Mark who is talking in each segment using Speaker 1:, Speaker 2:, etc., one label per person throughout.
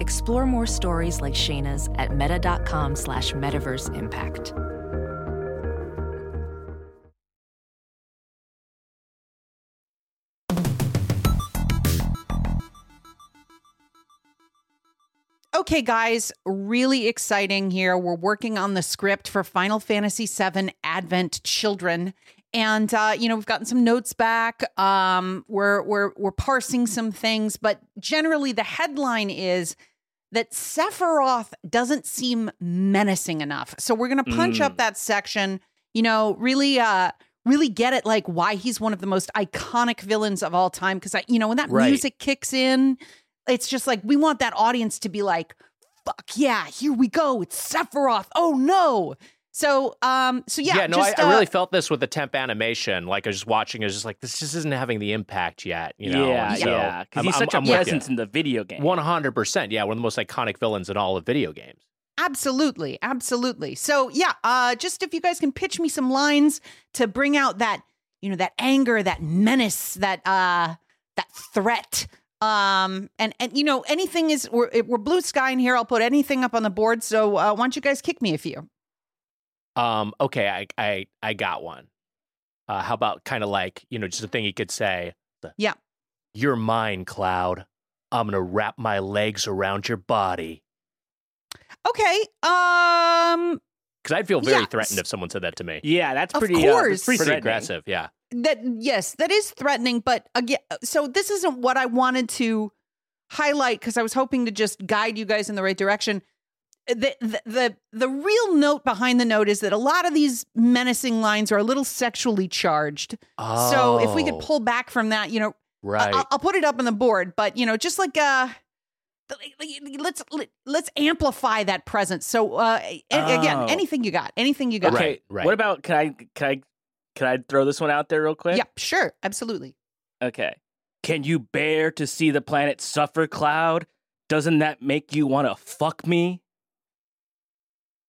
Speaker 1: Explore more stories like Shayna's at meta.com slash metaverse impact.
Speaker 2: Okay, guys, really exciting here. We're working on the script for Final Fantasy VII Advent Children. And uh, you know, we've gotten some notes back. Um, we're we're we're parsing some things, but generally the headline is that Sephiroth doesn't seem menacing enough. So we're gonna punch
Speaker 3: Mm.
Speaker 2: up that section, you know, really uh really get it like why he's one of the most iconic villains of all time. Cause I, you know, when that
Speaker 3: Right.
Speaker 2: music kicks in, it's just like we want that audience to be like, fuck yeah, here we go. It's Sephiroth. Oh no. So um so yeah, yeah,
Speaker 3: no,
Speaker 2: just,
Speaker 3: I, I
Speaker 2: uh,
Speaker 3: really felt this with the temp animation. Like I was just watching, I was just like, this just isn't having the impact yet. You know?
Speaker 4: yeah,
Speaker 3: And so
Speaker 4: yeah, because
Speaker 3: I'm-
Speaker 4: he's
Speaker 3: I'm-
Speaker 4: such
Speaker 3: I'm
Speaker 4: a
Speaker 3: with ya.
Speaker 4: presence in the video game.
Speaker 3: One hundred percent. Yeah, one of the most iconic villains in all of video games.
Speaker 2: Absolutely, absolutely. So yeah, uh just if you guys can pitch me some lines to bring out that, you know, that anger, that menace, that uh that threat. Um and and you know, anything is we're we're blue sky in here. I'll put anything up on the board. So uh, why don't you guys kick me a few?
Speaker 3: Um, okay, I I I got one. Uh, how about kind of like you know just a thing you could say?
Speaker 2: Yeah.
Speaker 3: You're mine, Cloud. I'm gonna wrap my legs around your body.
Speaker 2: Okay. Um
Speaker 3: Because I'd feel very
Speaker 2: Yeah,
Speaker 3: threatened if someone said that to me.
Speaker 4: yeah, that's
Speaker 2: Of
Speaker 4: pretty. uh,
Speaker 2: course.
Speaker 4: that's pretty,
Speaker 3: Pretty aggressive. Yeah.
Speaker 2: that yes that is threatening but again so this isn't what i wanted to highlight because i was hoping to just guide you guys in the right direction the, the the the real note behind the note is that a lot of these menacing lines are a little sexually charged Oh. so if we could
Speaker 3: Oh,
Speaker 2: pull back from that you know I-
Speaker 3: right.
Speaker 2: I'll, I'll put it up on the board but you know just like uh let's let's amplify that presence so uh a- again
Speaker 4: Oh.
Speaker 2: anything you got anything you got
Speaker 4: Okay,
Speaker 3: Right, right.
Speaker 4: What about can I can I can I throw this one out there real quick?
Speaker 2: yeah sure absolutely
Speaker 4: Okay. Can you bear to see the planet suffer, Cloud? Doesn't that make you want to fuck me?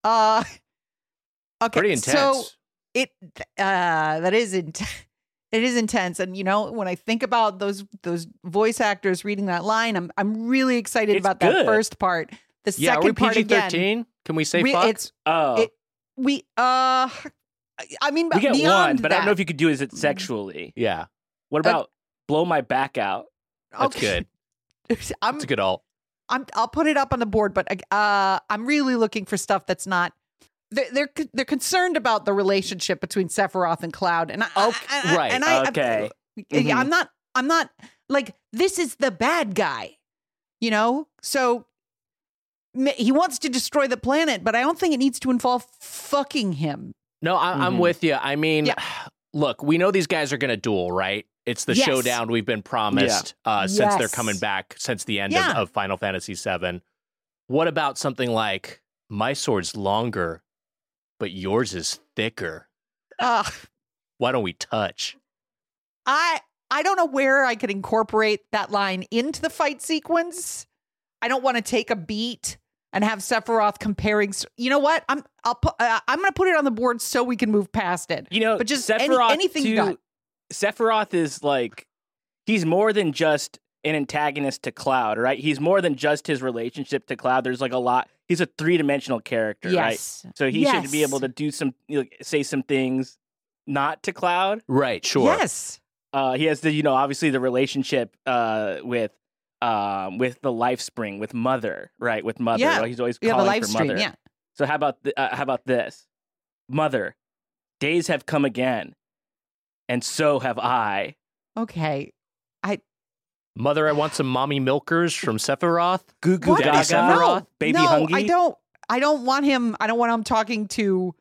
Speaker 2: Uh okay.
Speaker 3: Pretty intense.
Speaker 2: So it uh that is int- it is intense and you know when I think about those those voice actors reading that line I'm I'm really excited
Speaker 4: It's
Speaker 2: about that first part. The
Speaker 3: yeah, are
Speaker 2: second
Speaker 3: we
Speaker 2: part
Speaker 3: PG
Speaker 2: again.
Speaker 3: thirteen? Can we say
Speaker 2: we-
Speaker 3: fuck?
Speaker 2: it's
Speaker 4: Oh,
Speaker 2: It- we uh I mean
Speaker 4: we get
Speaker 2: beyond
Speaker 4: one, but I don't know if you could do is it sexually.
Speaker 3: yeah,
Speaker 4: What
Speaker 2: Uh,
Speaker 4: about blow my back out?
Speaker 3: that's
Speaker 2: Okay.
Speaker 3: good.
Speaker 2: I'm
Speaker 3: That's a good alt.
Speaker 2: I'm I'll put it up on the board, but uh, I'm really looking for stuff that's not. They're, they're they're concerned about the relationship between Sephiroth and Cloud, and I, I-
Speaker 3: Okay,
Speaker 2: I-
Speaker 3: right,
Speaker 2: And I,
Speaker 4: okay.
Speaker 2: yeah,
Speaker 4: Mhm.
Speaker 2: I'm not. I'm not like this is the bad guy, you know. So he wants to destroy the planet, but I don't think it needs to involve fucking him.
Speaker 3: No, I, I'm
Speaker 4: Mhm.
Speaker 3: with you. I mean,
Speaker 2: Yeah.
Speaker 3: look, we know these guys are going to duel, right? It's the
Speaker 2: Yes.
Speaker 3: showdown we've been promised uh, since they're coming back since the end
Speaker 2: Yeah.
Speaker 3: of, of Final Fantasy VII. What about something like my sword's longer, but yours is thicker?
Speaker 2: Uh,
Speaker 3: Why don't we touch?
Speaker 2: I I don't know where I could incorporate that line into the fight sequence. I don't want to take a beat and have Sephiroth comparing. You know what? I'm I'll put uh, I'm going to put it on the board so we can move past it.
Speaker 4: You know,
Speaker 2: But just any-
Speaker 4: Sephiroth
Speaker 2: anything you got.
Speaker 4: Sephiroth is like he's more than just an antagonist to Cloud, right? He's more than just his relationship to Cloud. There's like a lot. He's a three dimensional character, right? So he should be able to do some, you say some things not to Cloud.
Speaker 3: Right, sure.
Speaker 2: Yes.
Speaker 4: Uh, he has the, you know, obviously the relationship uh, with, um, with the Lifestream with Mother, right? With Mother,
Speaker 2: Yeah.
Speaker 4: Like, he's always
Speaker 2: You have a
Speaker 4: calling
Speaker 2: live
Speaker 4: for
Speaker 2: stream.
Speaker 4: Mother.
Speaker 2: Yeah.
Speaker 4: So how about th- uh, how about this, Mother? Days have come again, and so have I.
Speaker 2: Okay.
Speaker 3: I Mother, I want some mommy milkers from Sephiroth.
Speaker 4: Goo goo
Speaker 2: What?
Speaker 4: gaga,
Speaker 3: Daddy Sephiroth?
Speaker 4: baby
Speaker 2: no,
Speaker 4: hungry.
Speaker 2: I don't. I don't want him. I don't want him talking to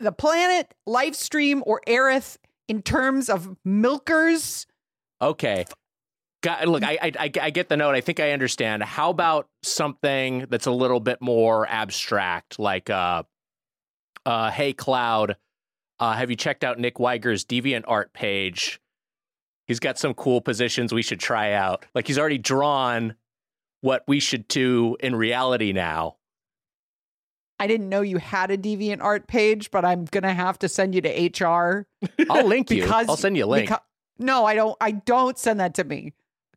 Speaker 2: the planet, Lifestream, or Aerith in terms of milkers.
Speaker 3: Okay. Got, look, I, I I I get the note. I think I understand. How about something that's a little bit more abstract, like uh, uh, hey Cloud, uh, have you checked out Nick Weiger's Deviant Art page? He's got some cool positions we should try out. Like he's already drawn what we should do in reality now.
Speaker 2: I didn't know you had a deviant art page, but I'm gonna have to send you to HR
Speaker 3: I'll link you.
Speaker 2: because
Speaker 3: I'll send you a link.
Speaker 2: no, I don't. I don't send that to me.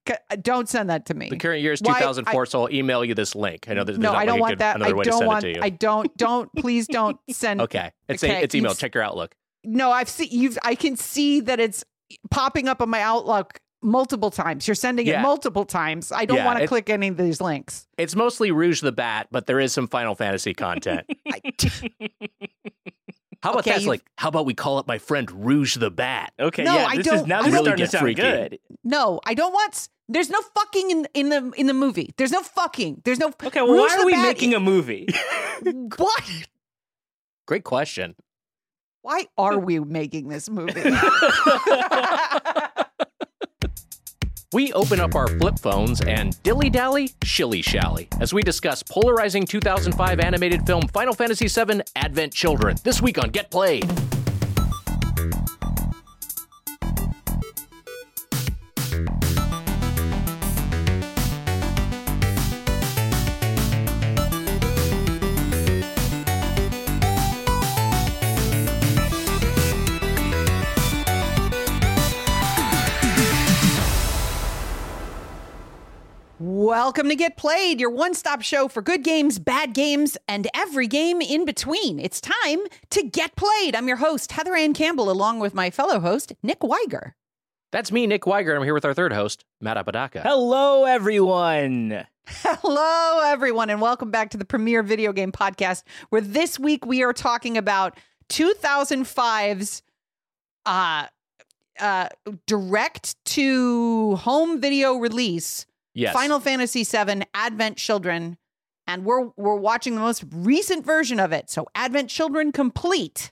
Speaker 2: C- uh, Don't send that to me.
Speaker 3: the current year is
Speaker 2: Why-
Speaker 3: 2004, so I'll email you this link. I know there's,
Speaker 2: no,
Speaker 3: not
Speaker 2: I don't want
Speaker 3: good-
Speaker 2: that. I
Speaker 3: way
Speaker 2: don't
Speaker 3: send
Speaker 2: want.
Speaker 3: it to you.
Speaker 2: I don't. Don't. Please don't send.
Speaker 3: okay, it's
Speaker 2: Okay,
Speaker 3: a, it's email. Check your Outlook.
Speaker 2: No, I've seen you've. I can see that it's popping up on my Outlook multiple times. You're sending it multiple times. I don't
Speaker 3: Yeah,
Speaker 2: want to click any of these links.
Speaker 3: It's mostly Rouge the Bat, but there is some Final Fantasy content.
Speaker 2: I,
Speaker 3: How about
Speaker 2: Okay,
Speaker 3: that's
Speaker 2: you've-
Speaker 3: like? How about we call it my friend Rouge the Bat?
Speaker 4: Okay,
Speaker 2: No,
Speaker 4: yeah,
Speaker 2: I don't-
Speaker 4: is now
Speaker 2: I
Speaker 4: this is
Speaker 2: don't-
Speaker 4: starting to
Speaker 3: Get freaky.
Speaker 4: good.
Speaker 2: no, I don't want. There's no fucking in, in the in the movie. There's no fucking. There's no.
Speaker 4: Okay, well,
Speaker 2: Rouge
Speaker 4: why are we
Speaker 2: Bat-
Speaker 4: making a movie?
Speaker 2: What?
Speaker 3: Great question.
Speaker 2: Why are we making this movie?
Speaker 3: We open up our flip phones and dilly dally, shilly shally as we discuss polarizing 2005 animated film Final Fantasy VII Advent Children this week on Get Played.
Speaker 2: Welcome to Get Played, your one stop show for good games, bad games, and every game in between. It's time to Get Played. I'm your host, Heather Ann Campbell, along with my fellow host, Nick Weiger.
Speaker 3: That's me, Nick Weiger. I'm here with our third host, Matt Apodaca.
Speaker 4: Hello, everyone.
Speaker 2: Hello, everyone, and welcome back to the Premier Video Game Podcast, where this week we are talking about 2005's uh, uh, direct to home video release
Speaker 3: Yes.
Speaker 2: Final Fantasy VII Advent Children, and we're we're watching the most recent version of it. So Advent Children Complete.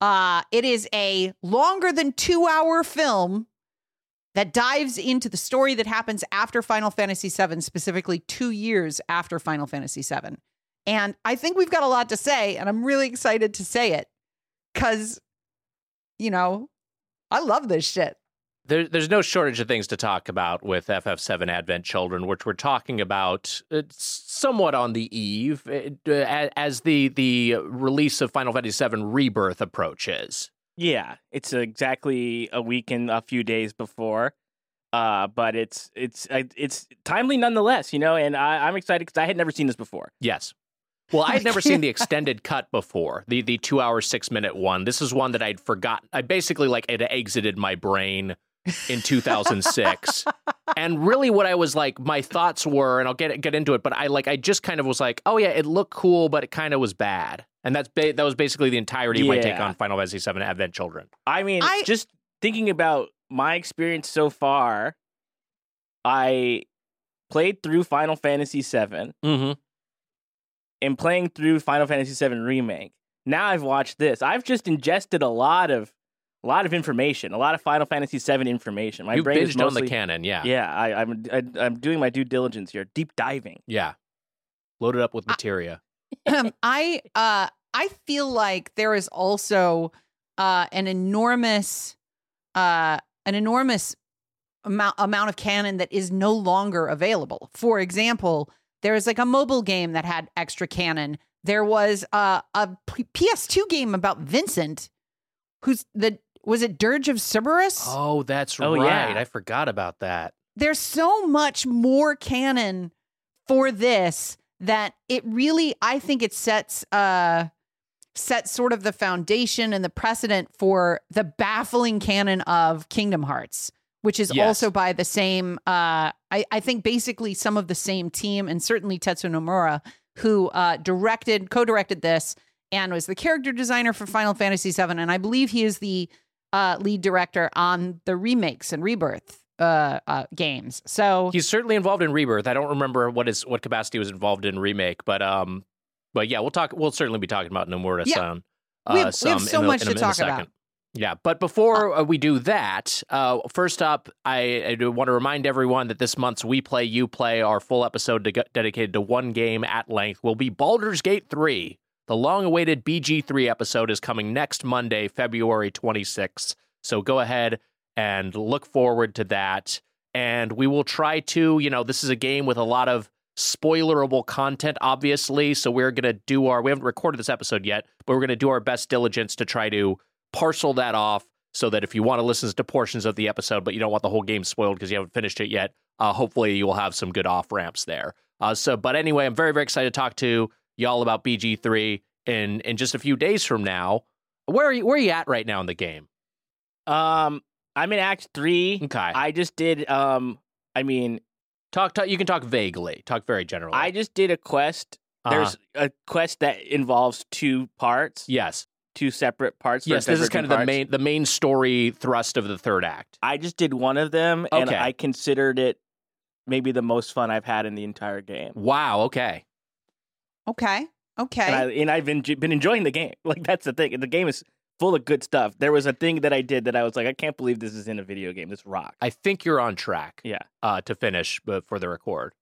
Speaker 2: Uh, it is a longer than two hour film that dives into the story that happens after Final Fantasy VII, specifically two years after Final Fantasy VII. And I think we've got a lot to say, and I'm really excited to say it because, you know, I love this shit.
Speaker 3: There, there's no shortage of things to talk about with FF7 Advent Children, which we're talking about uh, somewhat on the eve uh, as the the release of Final Fantasy VII Rebirth approaches.
Speaker 4: Yeah, it's exactly a week and a few days before, uh, but it's it's it's timely nonetheless, you know. And I, I'm excited because I had never seen this before.
Speaker 3: Yes. Well, I had never seen the extended cut before, the the two hour six minute one. This is one that I'd forgotten. I basically like it exited my brain in 2006, and really what I was like, my thoughts were, and I'll get get into it, but I like I just kind of was like, oh yeah, it looked cool, but it kind of was bad, and that's ba- that was basically the entirety of my take on Final Fantasy VII Advent Children.
Speaker 4: I mean,
Speaker 2: I-
Speaker 4: just thinking about my experience so far, I played through Final Fantasy VII
Speaker 3: Mm-hmm.
Speaker 4: and playing through Final Fantasy VII Remake. Now I've watched this. I've just ingested a lot of a lot of information, a lot of Final Fantasy VII information. My
Speaker 3: You
Speaker 4: brain is
Speaker 3: binged on
Speaker 4: mostly
Speaker 3: the canon, yeah,
Speaker 4: Yeah, I, I'm I, I'm doing my due diligence here, deep diving.
Speaker 3: yeah, loaded up with materia.
Speaker 2: um, I uh I feel like there is also uh an enormous uh an enormous amount amount of canon that is no longer available. For example, there is like a mobile game that had extra canon. There was uh, a P- PS2 game about Vincent, who's the was it Dirge of Cerberus?
Speaker 3: Oh, that's
Speaker 4: Oh,
Speaker 3: right.
Speaker 4: yeah.
Speaker 3: I forgot about that.
Speaker 2: there's so much more canon for this that it really I think it sets uh sets sort of the foundation and the precedent for the baffling canon of Kingdom Hearts, which is
Speaker 3: Yes.
Speaker 2: also by the same uh I, I think basically some of the same team and certainly Tetsuya Nomura who uh directed co-directed this and was the character designer for Final Fantasy VII and I believe he is the uh lead director on the remakes and rebirth uh, uh games. So
Speaker 3: He's certainly involved in Rebirth. I don't remember what his what capacity he was involved in remake, but um, but yeah, we'll talk. We'll certainly be talking about Nomura
Speaker 2: Yeah.
Speaker 3: some.
Speaker 2: We
Speaker 3: uh,
Speaker 2: have- we have so much
Speaker 3: in
Speaker 2: to
Speaker 3: in
Speaker 2: talk about.
Speaker 3: Yeah, but before uh, we do that, uh, first up, I, I do want to remind everyone that this month's We Play, You Play, our full episode de- dedicated to one game at length, will be Baldur's Gate 3. The long awaited BG3 episode is coming next Monday, February 26th. So go ahead and look forward to that. And we will try to, you know, this is a game with a lot of spoilerable content, obviously. So we're going to do our, we haven't recorded this episode yet, but we're going to do our best diligence to try to parcel that off so that if you want to listen to portions of the episode, but you don't want the whole game spoiled because you haven't finished it yet, uh, hopefully you will have some good off ramps there. Uh, so, but anyway, I'm very, very excited to talk to y'all about BG3 in in just a few days from now. Where are you? Where are you at right now in the game?
Speaker 4: Um, I'm in Act Three.
Speaker 3: Okay,
Speaker 4: I just did. Um, I mean,
Speaker 3: talk, talk. You can talk vaguely. Talk very generally.
Speaker 4: I just did a quest.
Speaker 3: Uh-huh.
Speaker 4: There's a quest that involves two parts,
Speaker 3: yes,
Speaker 4: two separate parts.
Speaker 3: yes. This is kind of the main the main story thrust of the third act.
Speaker 4: I just did one of them, and
Speaker 3: Okay.
Speaker 4: I considered it maybe the most fun I've had in the entire game.
Speaker 3: Wow. Okay.
Speaker 2: Okay. Okay.
Speaker 4: And, I, and I've been, been enjoying the game. Like that's the thing. The game is full of good stuff. There was a thing that I did that I was like, I can't believe this is in a video game. This rock.
Speaker 3: I think you're on track.
Speaker 4: Yeah.
Speaker 3: Uh, to finish for the record.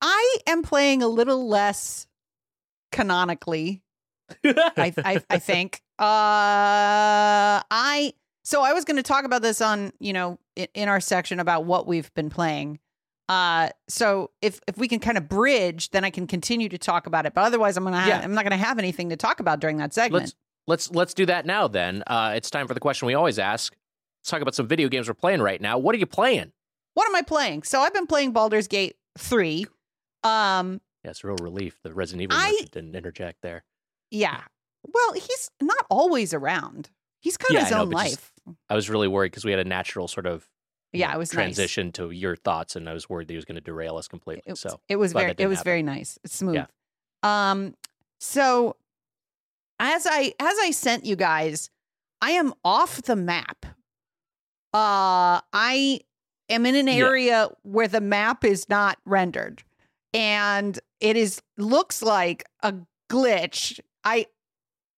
Speaker 2: I am playing a little less canonically. I, I, I think. Uh, I so I was going to talk about this on you know in, in our section about what we've been playing. Uh, so if if we can kind of bridge, then I can continue to talk about it. But otherwise, I'm gonna ha-
Speaker 3: Yeah.
Speaker 2: I'm not gonna have anything to talk about during that segment.
Speaker 3: Let's let's let's do that now. Then uh, it's time for the question we always ask. Let's talk about some video games we're playing right now. What are you playing?
Speaker 2: what am I playing? So I've been playing Baldur's Gate three. Um,
Speaker 3: Yeah, it's a real relief the Resident Evil
Speaker 2: I-
Speaker 3: didn't interject there.
Speaker 2: yeah. Well, he's not always around. He's kind
Speaker 3: Yeah,
Speaker 2: of his
Speaker 3: know,
Speaker 2: own
Speaker 3: but
Speaker 2: life.
Speaker 3: just- I was really worried because we had a natural sort of
Speaker 2: Yeah, it was nice.
Speaker 3: transition to your thoughts, and I was worried that he was going to derail us completely.
Speaker 2: It,
Speaker 3: so
Speaker 2: it was very it was
Speaker 3: happen.
Speaker 2: very nice. It's smooth.
Speaker 3: Yeah.
Speaker 2: Um so as I as I sent you guys, I am off the map. Uh I am in an
Speaker 4: Yeah.
Speaker 2: area where the map is not rendered and it is looks like a glitch. I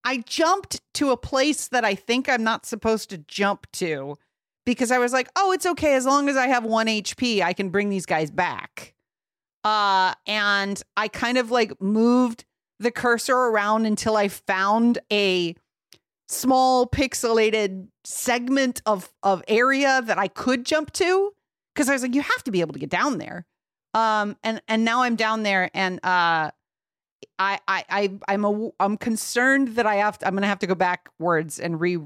Speaker 2: I jumped to a place that I think I'm not supposed to jump to because I was like, "Oh, it's okay as long as I have 1 HP, I can bring these guys back." Uh and I kind of like moved the cursor around until I found a small pixelated segment of of area that I could jump to because I was like, you have to be able to get down there. Um, and and now I'm down there, and uh, I I I I'm a I'm concerned that I have to, I'm gonna have to go backwards and re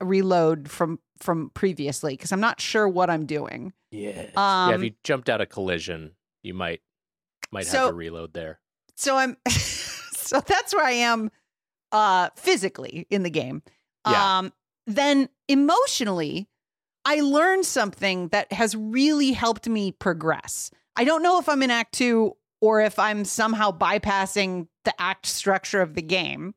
Speaker 2: reload from from previously because I'm not sure what I'm doing.
Speaker 4: Yeah.
Speaker 2: Um,
Speaker 3: yeah, if you jumped out of collision, you might might
Speaker 2: So-
Speaker 3: have to reload there.
Speaker 2: so I'm so that's where I am uh physically in the game.
Speaker 3: Yeah.
Speaker 2: Um then emotionally I learned something that has really helped me progress. I don't know if I'm in act 2 or if I'm somehow bypassing the act structure of the game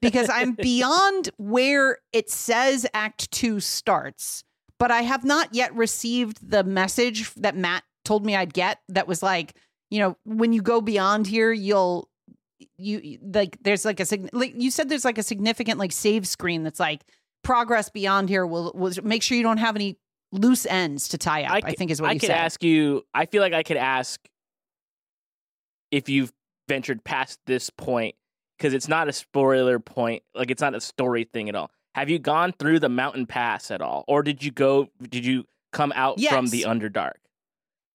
Speaker 2: because I'm beyond where it says act 2 starts, but I have not yet received the message that Matt told me I'd get that was like you know when you go beyond here you'll you like there's like a like you said there's like a significant like save screen that's like progress beyond here will will make sure you don't have any loose ends to tie up i,
Speaker 4: c-
Speaker 2: think is what
Speaker 4: I
Speaker 2: you
Speaker 4: could
Speaker 2: said
Speaker 4: ask you. I feel like I could ask if you've ventured past this point because it's not a spoiler point. Like it's not a story thing at all. Have you gone through the mountain pass at all, or did you go? Did you come out from the Underdark?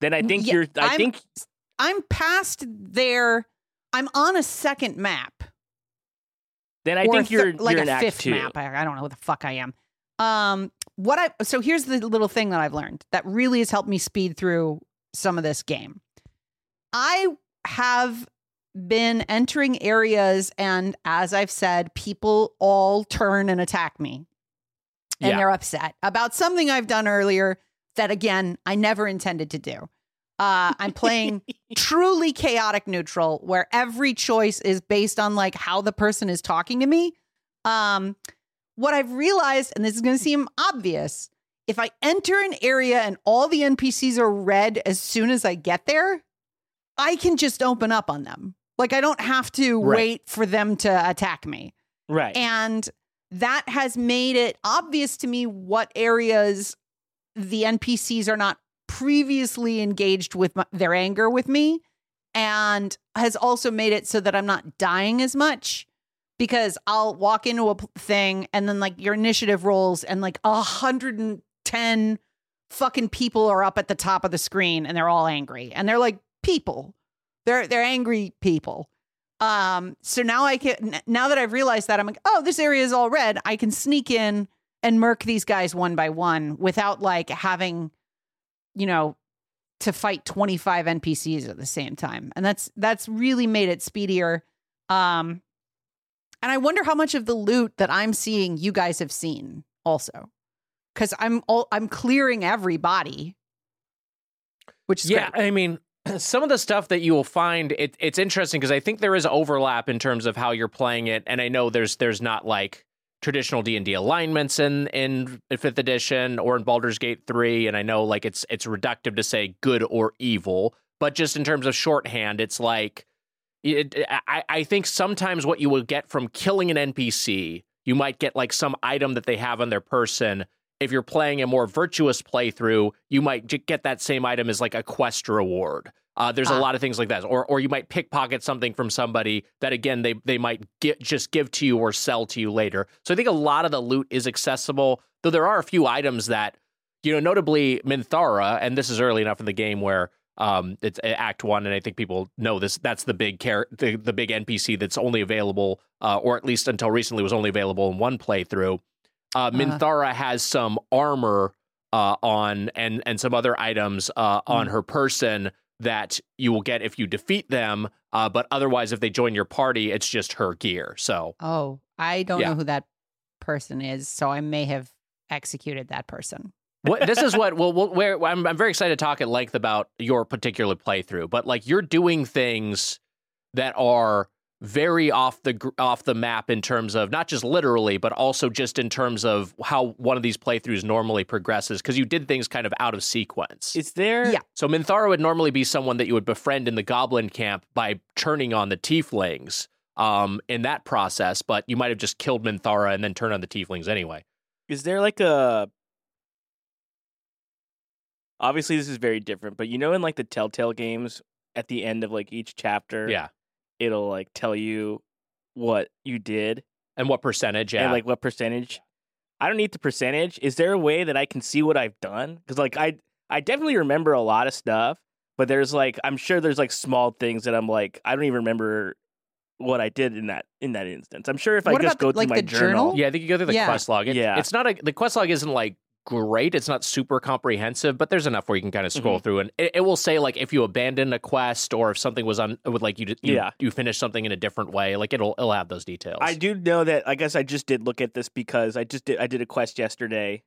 Speaker 4: Then I think
Speaker 2: Yeah,
Speaker 4: you're. I
Speaker 2: I'm-
Speaker 4: think
Speaker 2: i'm past there i'm on a second map
Speaker 4: then I
Speaker 2: or
Speaker 4: think
Speaker 2: a
Speaker 4: you're
Speaker 2: like
Speaker 4: you're
Speaker 2: a fifth
Speaker 4: Two.
Speaker 2: map I, I don't know what the fuck i am um what i so here's the little thing that i've learned that really has helped me speed through some of this game i have been entering areas and as i've said people all turn and attack me. And
Speaker 3: Yeah.
Speaker 2: they're upset about something i've done earlier that again i never intended to do. Uh, i'm playing truly chaotic neutral where every choice is based on like how the person is talking to me. Um what i've realized and this is going to seem obvious if i enter an area and all the npcs are red as soon as i get there i can just open up on them like i don't have to
Speaker 3: Right.
Speaker 2: wait for them to attack me
Speaker 4: Right.
Speaker 2: and that has made it obvious to me what areas the NPCs are not previously engaged with my, their anger with me and has also made it so that I'm not dying as much because I'll walk into a thing and then like your initiative rolls and like a hundred and ten fucking people are up at the top of the screen and they're all angry and they're like people. They're they're angry people. Um, so now I can now that I've realized that I'm like, oh, this area is all red. I can sneak in and murk these guys one by one without like having, you know, to fight 25 NPCs at the same time. And that's that's really made it speedier. Um and I wonder how much of the loot that I'm seeing you guys have seen also. Cuz I'm all I'm clearing everybody. Which is
Speaker 3: yeah,
Speaker 2: great.
Speaker 3: I mean, some of the stuff that you will find it, it's interesting because I think there is overlap in terms of how you're playing it, and I know there's there's not like traditional D and D alignments in in fifth edition or in Baldur's Gate three, and I know like it's it's reductive to say good or evil, but just in terms of shorthand, it's like it, I I think sometimes what you will get from killing an NPC, you might get like some item that they have on their person. If you're playing a more virtuous playthrough, you might j- get that same item as like a quest reward. Uh, there's a
Speaker 2: Ah.
Speaker 3: lot of things like that, or or you might pickpocket something from somebody that again they they might get just give to you or sell to you later. So I think a lot of the loot is accessible, though there are a few items that you know, notably Minthara, and this is early enough in the game where um, it's Act One, and I think people know this. That's the big char- the, the big NPC that's only available, uh, or at least until recently was only available in one playthrough. Uh, Minthara has some armor uh, on and and some other items uh, on her person that you will get if you defeat them. Uh, but otherwise, if they join your party, it's just her gear. So
Speaker 2: Oh, I don't
Speaker 3: Yeah.
Speaker 2: know who that person is, so I may have executed that person.
Speaker 3: what this is what well, well where I'm, I'm very excited to talk at length about your particular playthrough but like you're doing things that are very off the off the map in terms of not just literally but also just in terms of how one of these playthroughs normally progresses because you did things kind of out of sequence
Speaker 4: Is there?
Speaker 2: Yeah.
Speaker 3: so Minthara would normally be someone that you would befriend in the goblin camp by turning on the tieflings um in that process but you might have just killed Minthara and then turn on the tieflings anyway
Speaker 4: Is there like a? Obviously, this is very different, but you know, in like the Telltale games, at the end of like each chapter,
Speaker 3: yeah
Speaker 4: it'll like tell you what you did
Speaker 3: and what percentage yeah
Speaker 4: and like what percentage. I don't need the percentage. Is there a way that I can see what I've done? Because like I, I definitely remember a lot of stuff, but there's like I'm sure there's like small things that I'm like I don't even remember what I did in that in that instance. I'm sure if
Speaker 2: What
Speaker 4: I just
Speaker 2: about
Speaker 4: go
Speaker 2: the-
Speaker 4: through
Speaker 2: like
Speaker 4: my
Speaker 2: the
Speaker 4: journal,
Speaker 2: journal?
Speaker 3: Yeah, I think you go through the
Speaker 2: Yeah.
Speaker 3: quest log. It,
Speaker 4: Yeah.
Speaker 3: it's not a the quest log isn't like great. It's not super comprehensive, but there's enough where you can kind of scroll through and it, it will say like if you abandon a quest or if something was on with like you you,
Speaker 4: Yeah.
Speaker 3: you finish something in a different way. Like it'll it'll have those details.
Speaker 4: I do know that. I guess I just did look at this because I just did. I did a quest yesterday,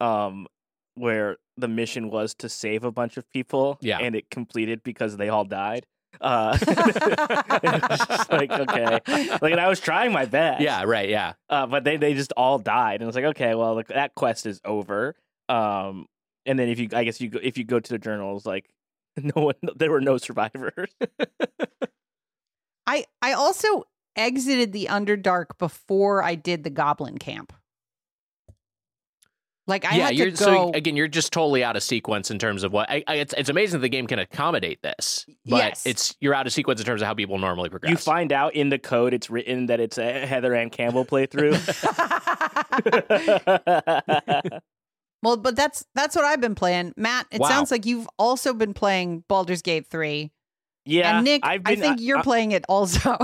Speaker 4: um, where the mission was to save a bunch of people.
Speaker 3: Yeah.
Speaker 4: and it completed because they all died. Uh, it was just like okay, like and I was trying my best.
Speaker 3: Yeah, right. Yeah.
Speaker 4: uh, but they they just all died, and it's like okay, well like, that quest is over. Um, and then if you, I guess you go if you go to the journals, like no one, there were no survivors.
Speaker 2: I I also exited the Underdark before I did the Goblin Camp. Like I
Speaker 3: yeah,
Speaker 2: had
Speaker 3: you're
Speaker 2: to
Speaker 3: so
Speaker 2: go.
Speaker 3: again, you're just totally out of sequence in terms of what I, I, it's. It's amazing that the game can accommodate this, but
Speaker 2: Yes.
Speaker 3: it's you're out of sequence in terms of how people normally progress.
Speaker 4: you find out in the code it's written that it's a Heather Ann Campbell playthrough.
Speaker 2: well, but that's that's what I've been playing, Matt. It
Speaker 3: Wow.
Speaker 2: sounds like you've also been playing Baldur's Gate three,
Speaker 4: yeah,
Speaker 2: and Nick,
Speaker 4: I've
Speaker 2: I
Speaker 4: been,
Speaker 2: think uh, you're
Speaker 4: I,
Speaker 2: playing it also.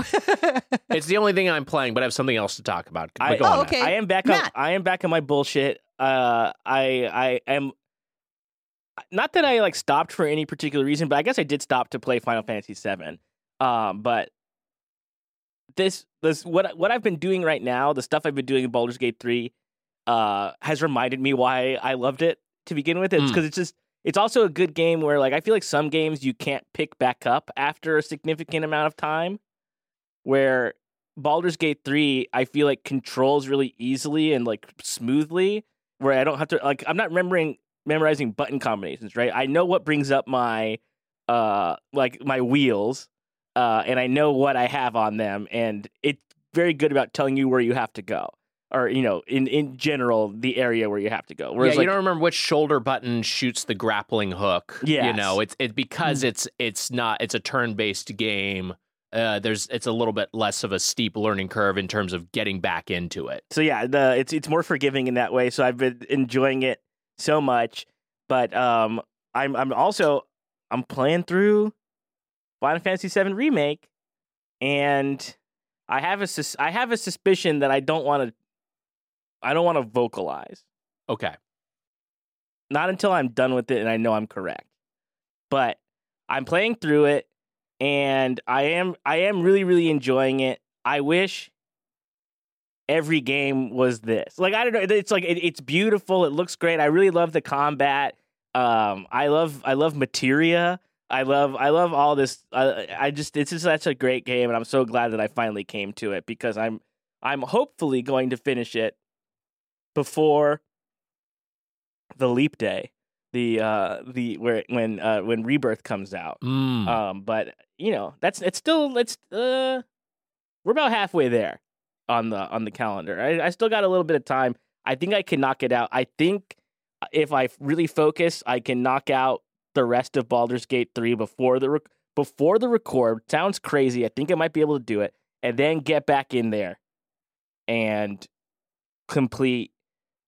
Speaker 3: it's the only thing I'm playing, but I have something else to talk about.
Speaker 4: I-
Speaker 2: Oh, okay.
Speaker 4: I am back on. I am back on my bullshit. Uh, I I am. Not that I like stopped for any particular reason, but I guess I did stop to play Final Fantasy VII. Um, but this this what what I've been doing right now, the stuff I've been doing in Baldur's Gate three, uh, has reminded me why I loved it to begin with. It's
Speaker 3: Mm.
Speaker 4: because it's just it's also a good game where like I feel like some games you can't pick back up after a significant amount of time. Where Baldur's Gate 3, I feel like controls really easily and like smoothly, where I don't have to like I'm not remembering memorizing button combinations, right? I know what brings up my uh like my wheels, uh, and I know what I have on them, and it's very good about telling you where you have to go. or you know, in in general, the area where you have to go. Whereas
Speaker 3: yeah,
Speaker 4: like,
Speaker 3: you don't remember which shoulder button shoots the grappling hook. Yeah,
Speaker 4: you
Speaker 3: know it's it because
Speaker 2: Hmm.
Speaker 3: it's it's not it's a turn based game. Uh, there's it's a little bit less of a steep learning curve in terms of getting back into it.
Speaker 4: so yeah, the it's it's more forgiving in that way. So I've been enjoying it so much. But um, I'm I'm also I'm playing through Final Fantasy VII remake, and I have a sus- I have a suspicion that I don't want to I don't want to vocalize.
Speaker 3: Okay,
Speaker 4: Not until I'm done with it and I know I'm correct. But I'm playing through it and I am I am really really enjoying it. I wish every game was this. Like I don't know, it's like it, it's beautiful. It looks great. I really love the combat. Um, I love I love materia. I love I love all this. I, I just it's just such a great game, and I'm so glad that I finally came to it because I'm I'm hopefully going to finish it before the leap day, the uh the where when uh when rebirth comes out.
Speaker 3: Mm.
Speaker 4: Um, but you know that's it's still it's uh we're about halfway there on the on the calendar. I, I still got a little bit of time. I think I can knock it out. I think if I really focus, I can knock out the rest of Baldur's Gate three before the rec- before the record. Sounds crazy. I think I might be able to do it, and then get back in there and complete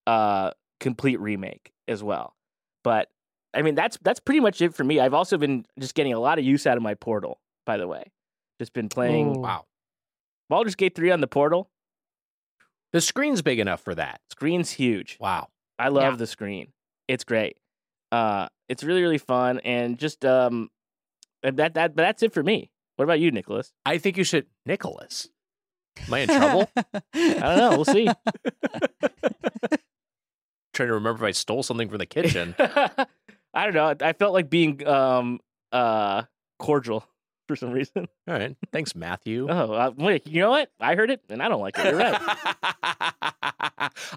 Speaker 4: uh complete remake as well. But I mean that's that's pretty much it for me. I've also been just getting a lot of use out of my portal, by the way. Just been playing
Speaker 3: wow,
Speaker 4: Baldur's Gate 3 on the portal.
Speaker 3: the screen's big enough for that.
Speaker 4: Screen's huge.
Speaker 3: Wow.
Speaker 4: I love
Speaker 2: Yeah.
Speaker 4: the screen. It's great. Uh it's really really fun and just um that that but that's it for me. What about you, Nicholas?
Speaker 3: I think you should, Nicholas. Am I in trouble?
Speaker 4: I don't know. We'll see.
Speaker 3: Trying to remember if I stole something from the kitchen.
Speaker 4: I don't know. I felt like being um uh cordial for some reason.
Speaker 3: All right, thanks, Matthew.
Speaker 4: Oh, uh, wait, you know what? I heard it and I don't like it. You're right.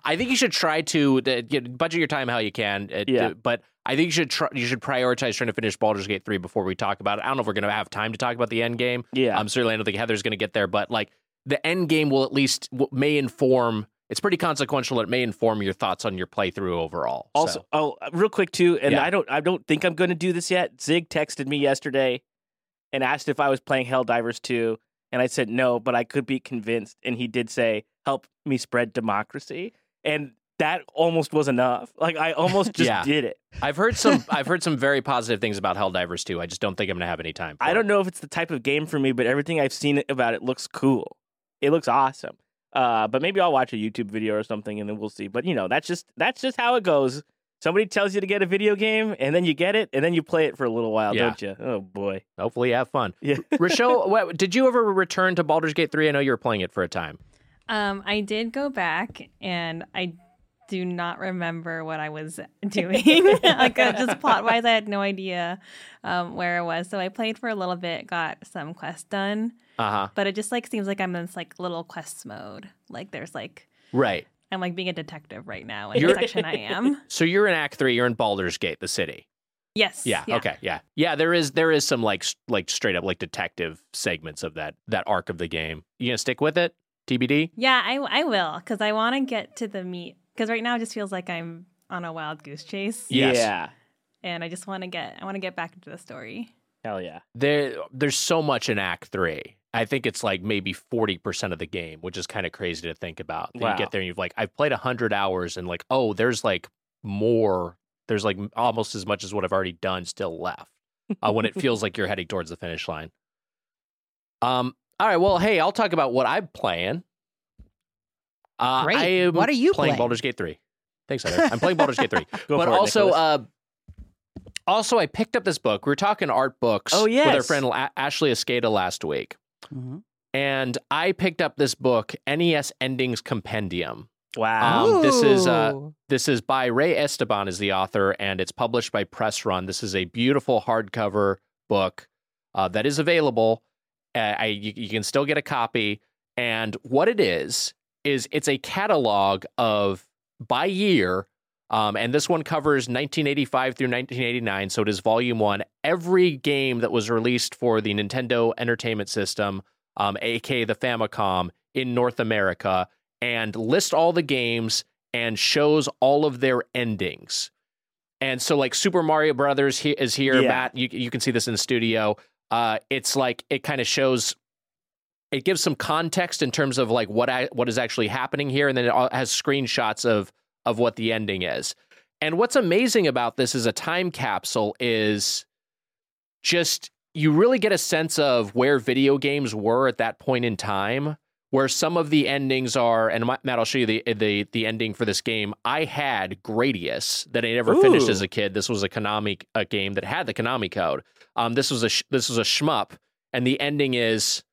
Speaker 3: I think you should try to uh, get, budget your time how you can. uh,
Speaker 4: Yeah.
Speaker 3: but I think you should try, you should prioritize trying to finish Baldur's Gate three before we talk about it. I don't know if we're going to have time to talk about the end game.
Speaker 4: Yeah.
Speaker 3: I'm um, certainly, I don't think Heather's going to get there, but like the end game will at least w- may inform. It's pretty consequential. It may inform your thoughts on your playthrough overall.
Speaker 4: Also,
Speaker 3: So,
Speaker 4: oh, uh, real quick too, and
Speaker 3: Yeah.
Speaker 4: I don't, I don't think I'm going to do this yet. Zig texted me yesterday and asked if I was playing Helldivers 2, and I said no, but I could be convinced. And he did say, "Help me spread democracy," and that almost was enough. Like I almost just
Speaker 3: Yeah.
Speaker 4: did it.
Speaker 3: I've heard some. I've heard some very positive things about Helldivers 2. I just don't think I'm going to have any time. For
Speaker 4: I don't know if it's the type of game for me, but everything I've seen about it looks cool. It looks awesome. Uh, but maybe I'll watch a YouTube video or something, and then we'll see. But you know, that's just that's just how it goes. Somebody tells you to get a video game, and then you get it, and then you play it for a little while,
Speaker 3: Yeah.
Speaker 4: don't you? Oh boy,
Speaker 3: Hopefully, you have fun.
Speaker 4: yeah.
Speaker 3: Rochelle, what, did you ever return to Baldur's Gate 3? I know you were playing it for a time.
Speaker 5: Um, I did go back and I do not remember what I was doing. like uh, just plot wise, I had no idea um, where I was. So I played for a little bit, got some quests done,
Speaker 3: Uh huh.
Speaker 5: but it just like seems like I'm in this like little quests mode. Like there's like
Speaker 3: Right.
Speaker 5: I'm like being a detective right now in
Speaker 3: You're-
Speaker 5: the section I am.
Speaker 3: So you're in Act 3, you're in Baldur's Gate, the city.
Speaker 5: Yes.
Speaker 3: Yeah, Okay. Yeah. Yeah. There is there is some like like straight up like detective segments of that that arc of the game. You gonna stick with it? TBD.
Speaker 5: Yeah, I I will because I want to get to the meat. Because right now it just feels like I'm on a wild goose chase,
Speaker 3: Yes.
Speaker 4: Yeah,
Speaker 5: and I just want to get I want to get back into the story.
Speaker 4: hell yeah.
Speaker 3: There there's so much in Act Three. I think it's like maybe forty percent of the game, which is kind of crazy to think about. That
Speaker 4: Wow.
Speaker 3: You get there and you've like I've played hundred hours and like oh there's like more. There's like almost as much as what I've already done still left. Uh, when it feels like you're heading towards the finish line. Um. All right. Well, hey, I'll talk about what I'm playing. Uh,
Speaker 2: Great.
Speaker 3: I am
Speaker 2: What are you
Speaker 3: playing?
Speaker 2: playing?
Speaker 3: Baldur's Gate Three. Thanks, Heather. I'm playing Baldur's Gate Three.
Speaker 4: Go
Speaker 3: but
Speaker 4: for it,
Speaker 3: also, uh, also, I picked up this book. We were talking art books
Speaker 4: Oh,
Speaker 3: with our friend A- Ashley Esqueda last week,
Speaker 2: Mhm.
Speaker 3: and I picked up this book, NES Endings Compendium.
Speaker 4: wow.
Speaker 3: Um, this is, uh, This is by Ray Esteban is the author, and it's published by Press Run. This is a beautiful hardcover book uh, that is available. Uh, I, you, you can still get a copy. And what it is is it's a catalog of by year, um, and this one covers 1985 through 1989. So it is volume one. Every game that was released for the Nintendo Entertainment System, um, aka the Famicom, in North America and list all the games and shows all of their endings. And so, like Super Mario Brothers he- is here,
Speaker 4: Yeah.
Speaker 3: Matt. You you can see this in the studio. Uh, it's like it kind of shows. It gives some context in terms of like what I, what is actually happening here, and then it has screenshots of of what the ending is. And what's amazing about this is a time capsule is just you really get a sense of where video games were at that point in time where some of the endings are and Matt I'll show you the the the ending for this game. I had Gradius that I never finished as a kid. This was a Konami a game that had the Konami code. Um this was a sh- this was a shmup and the ending is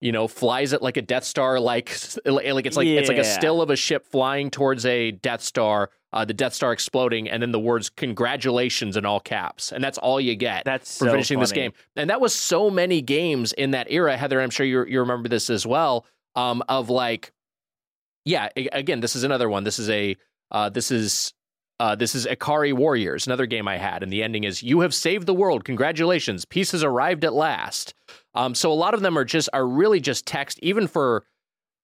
Speaker 3: you know flies it like a Death Star like like it's like it's like a still of a ship flying towards a Death Star uh, the Death Star exploding and then the words congratulations in all caps and that's all you get
Speaker 4: That's
Speaker 3: for
Speaker 4: so
Speaker 3: finishing this game. And that was so many games in that era. Heather, I'm sure you you remember this as well. Um, of like, yeah, again, this is another one. This is a uh, this is uh, this is Ikari Warriors, another game I had, and the ending is "You have saved the world. Congratulations, peace has arrived at last." Um, so a lot of them are just are really just text, even for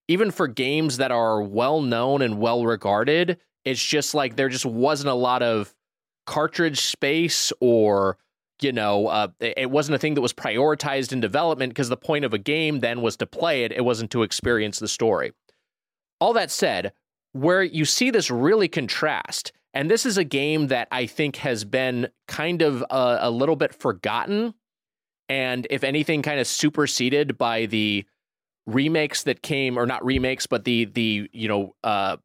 Speaker 3: even for games that are well known and well regarded. It's just like there just wasn't a lot of cartridge space or you know, uh, it wasn't a thing that was prioritized in development because the point of a game then was to play it. It wasn't to experience the story. All that said, where you see this really contrast, and this is a game that I think has been kind of a, a little bit forgotten, and if anything, kind of superseded by the remakes that came, or not remakes, but the the you know uh,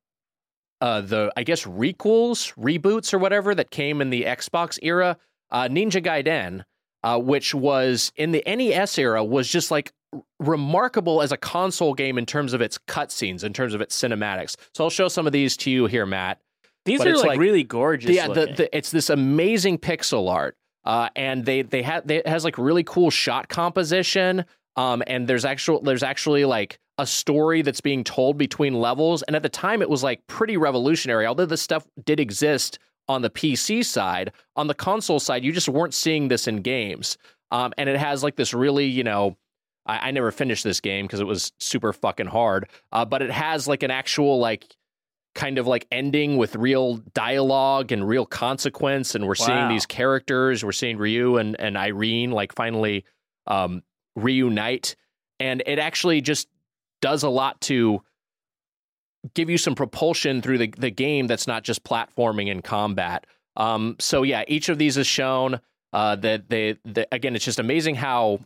Speaker 3: uh, the I guess requels, reboots, or whatever that came in the Xbox era uh, Ninja Gaiden, uh, which was in the NES era, was just like remarkable as a console game in terms of its cutscenes, in terms of its cinematics. So I'll show some of these to you here, Matt.
Speaker 4: These
Speaker 3: But
Speaker 4: are like,
Speaker 3: like-
Speaker 4: really gorgeous.
Speaker 3: yeah, the, the, it's this amazing pixel art, uh, and they they had they, it has like really cool shot composition. Um, and there's actual there's actually like a story that's being told between levels, and at the time it was like pretty revolutionary. Although this stuff did exist on the PC side, on the console side, you just weren't seeing this in games. Um, and it has like this really, you know, I, I never finished this game because it was super fucking hard. Uh, but it has like an actual like kind of like ending with real dialogue and real consequence, and we're seeing these characters. We're seeing Ryu and and Irene like finally um, reunite, and it actually just does a lot to give you some propulsion through the, the game that's not just platforming and combat. Um, so yeah, each of these is shown. Uh, that they, the, again, it's just amazing how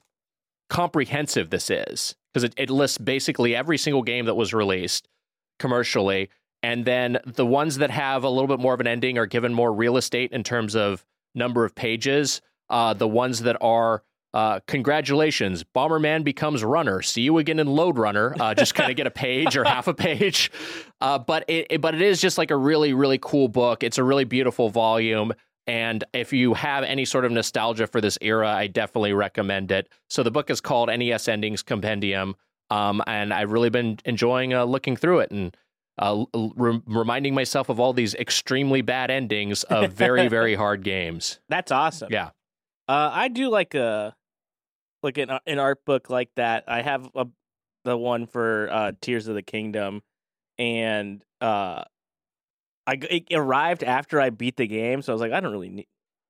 Speaker 3: comprehensive this is because it, it lists basically every single game that was released commercially, and then the ones that have a little bit more of an ending are given more real estate in terms of number of pages. Uh, the ones that are uh, congratulations, Bomberman becomes runner. See you again in Lode Runner. Uh, just kind of get a page or half a page, uh, but it, it but it is just like a really really cool book. It's a really beautiful volume, and if you have any sort of nostalgia for this era, I definitely recommend it. So the book is called NES Endings Compendium, um, and I've really been enjoying uh, looking through it and. Uh, re- reminding myself of all these extremely bad endings of very, very hard games.
Speaker 4: That's awesome.
Speaker 3: Yeah.
Speaker 4: Uh, I do like a like an an art book like that. I have a the one for uh, Tears of the Kingdom, and uh, I it arrived after I beat the game, so I was like, I don't really need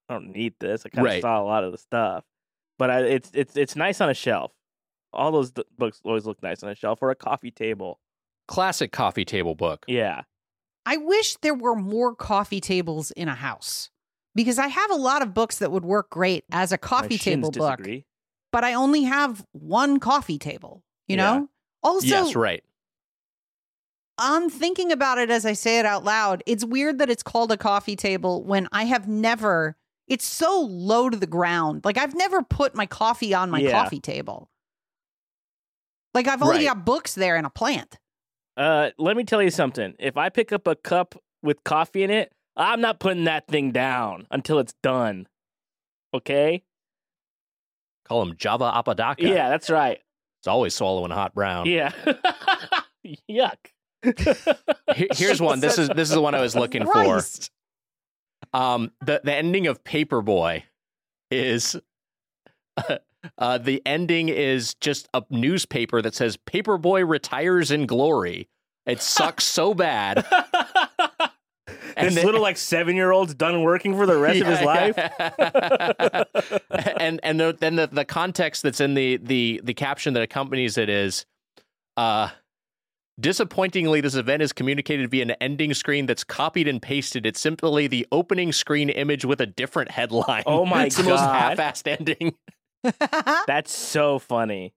Speaker 4: I don't need this. I kind of
Speaker 3: Right.
Speaker 4: saw a lot of the stuff, but I, it's it's it's nice on a shelf. All those d- books always look nice on a shelf or a coffee table.
Speaker 3: Classic coffee table book.
Speaker 4: Yeah,
Speaker 2: I wish there were more coffee tables in a house because I have a lot of books that would work great as a coffee
Speaker 4: shins
Speaker 2: table book,
Speaker 4: disagree.
Speaker 2: but I only have one coffee table, you
Speaker 4: Yeah.
Speaker 2: know? Also,
Speaker 3: yes, right.
Speaker 2: I'm thinking about it as I say it out loud. It's weird that it's called a coffee table when I have never, it's so low to the ground. Like I've never put my coffee on my
Speaker 4: Yeah.
Speaker 2: coffee table. Like I've only
Speaker 3: Right.
Speaker 2: got books there and a plant.
Speaker 4: Uh, let me tell you something. If I pick up a cup with coffee in it, I'm not putting that thing down until it's done. Okay?
Speaker 3: Call him Java Apodaca.
Speaker 4: Yeah, that's right.
Speaker 3: It's always swallowing hot brown.
Speaker 4: Yeah. Yuck.
Speaker 3: Here's one. This is this is the one I was looking for. Um, the the ending of Paperboy is uh, the ending is just a newspaper that says Paperboy retires in glory. It sucks so bad.
Speaker 4: this
Speaker 3: then-
Speaker 4: little like seven year old's done working for the rest of his life.
Speaker 3: and and the, then the, the context that's in the the the caption that accompanies it is, uh, disappointingly, this event is communicated via an ending screen that's copied and pasted. It's simply the opening screen image with a different headline.
Speaker 4: Oh my
Speaker 3: it's the most
Speaker 4: God.
Speaker 3: half-assed ending.
Speaker 4: That's so funny.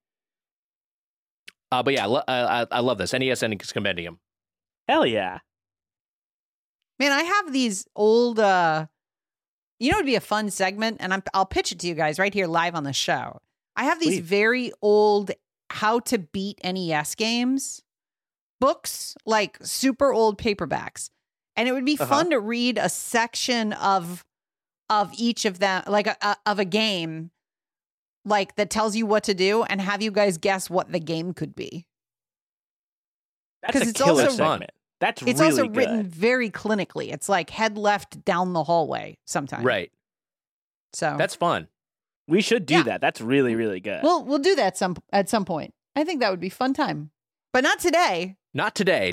Speaker 3: Uh, but yeah, I, lo- I, I love this NES Endings Compendium.
Speaker 4: Hell yeah.
Speaker 2: Man, I have these old uh you know it'd be a fun segment and I'm I'll pitch it to you guys right here live on the show. I have these
Speaker 4: Please.
Speaker 2: very old how to beat NES games books, like super old paperbacks. And it would be
Speaker 4: Uh-huh.
Speaker 2: fun to read a section of of each of them like a, a, of a game like that tells you what to do and have you guys guess what the game could be.
Speaker 4: That's
Speaker 2: 'Cause
Speaker 4: a
Speaker 2: it's
Speaker 4: killer
Speaker 2: also-
Speaker 4: segment. That's
Speaker 2: It's
Speaker 4: really
Speaker 2: also
Speaker 4: good.
Speaker 2: written very clinically. It's like head left down the hallway sometimes.
Speaker 3: Right.
Speaker 2: So
Speaker 3: That's fun.
Speaker 4: We should do
Speaker 2: Yeah.
Speaker 4: that. That's really, really good.
Speaker 2: We'll we'll do that some at some point. I think that would be fun time, but not today.
Speaker 3: Not today.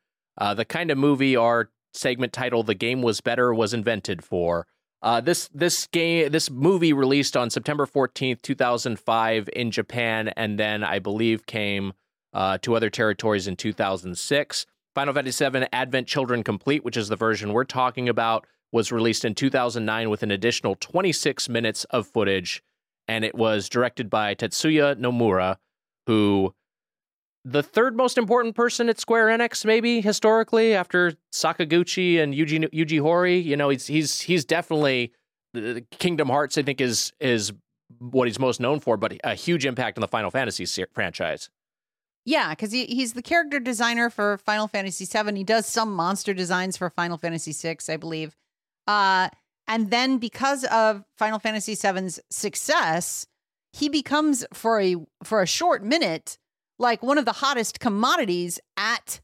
Speaker 3: uh, the kind of movie our segment title "The Game Was Better" was invented for. Uh, this this game this movie released on September fourteenth, two thousand five, in Japan, and then I believe came uh, to other territories in two thousand six. Final Fantasy VII Advent Children Complete, which is the version we're talking about, was released in 2009 with an additional 26 minutes of footage, and it was directed by Tetsuya Nomura, who the third most important person at Square Enix, maybe historically, after Sakaguchi and Yuji Yuji Horii. You know, he's he's he's definitely Kingdom Hearts. I think is is what he's most known for, but a huge impact on the Final Fantasy se- franchise.
Speaker 2: Yeah, because he, he's the character designer for Final Fantasy VII. He does some monster designs for Final Fantasy VI, I believe. Uh, and then because of Final Fantasy VII's success, he becomes for a for a short minute like one of the hottest commodities at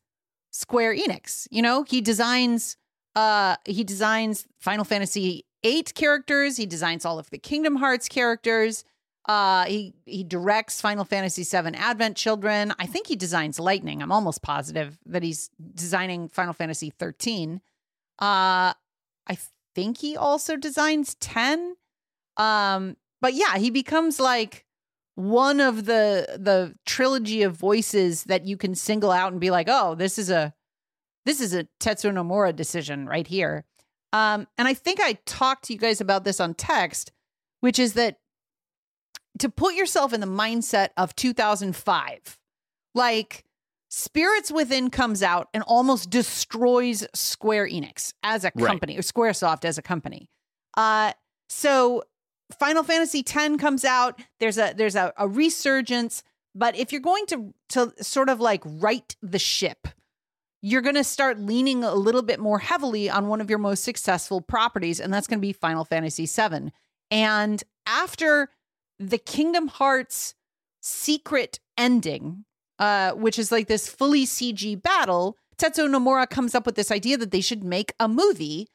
Speaker 2: Square Enix. You know, he designs uh he designs Final Fantasy VIII characters, he designs all of the Kingdom Hearts characters. Uh he he directs Final Fantasy VII Advent Children. I think he designs Lightning. I'm almost positive that he's designing Final Fantasy 13. Uh I think he also designs 10. Um but yeah, he becomes like one of the the trilogy of voices that you can single out and be like, "Oh, this is a this is a Tetsuya Nomura decision right here." Um, and I think I talked to you guys about this on text, which is that to put yourself in the mindset of 2005, like Spirits Within comes out and almost destroys Square Enix as a
Speaker 3: Right.
Speaker 2: company or Squaresoft as a company. Uh, so Final Fantasy X comes out. There's a there's a, a resurgence, but if you're going to to sort of like right the ship, you're going to start leaning a little bit more heavily on one of your most successful properties, and that's going to be Final Fantasy VII. And after the Kingdom Hearts secret ending, uh, which is like this fully CG battle, Tetsuya Nomura comes up with this idea that they should make a movie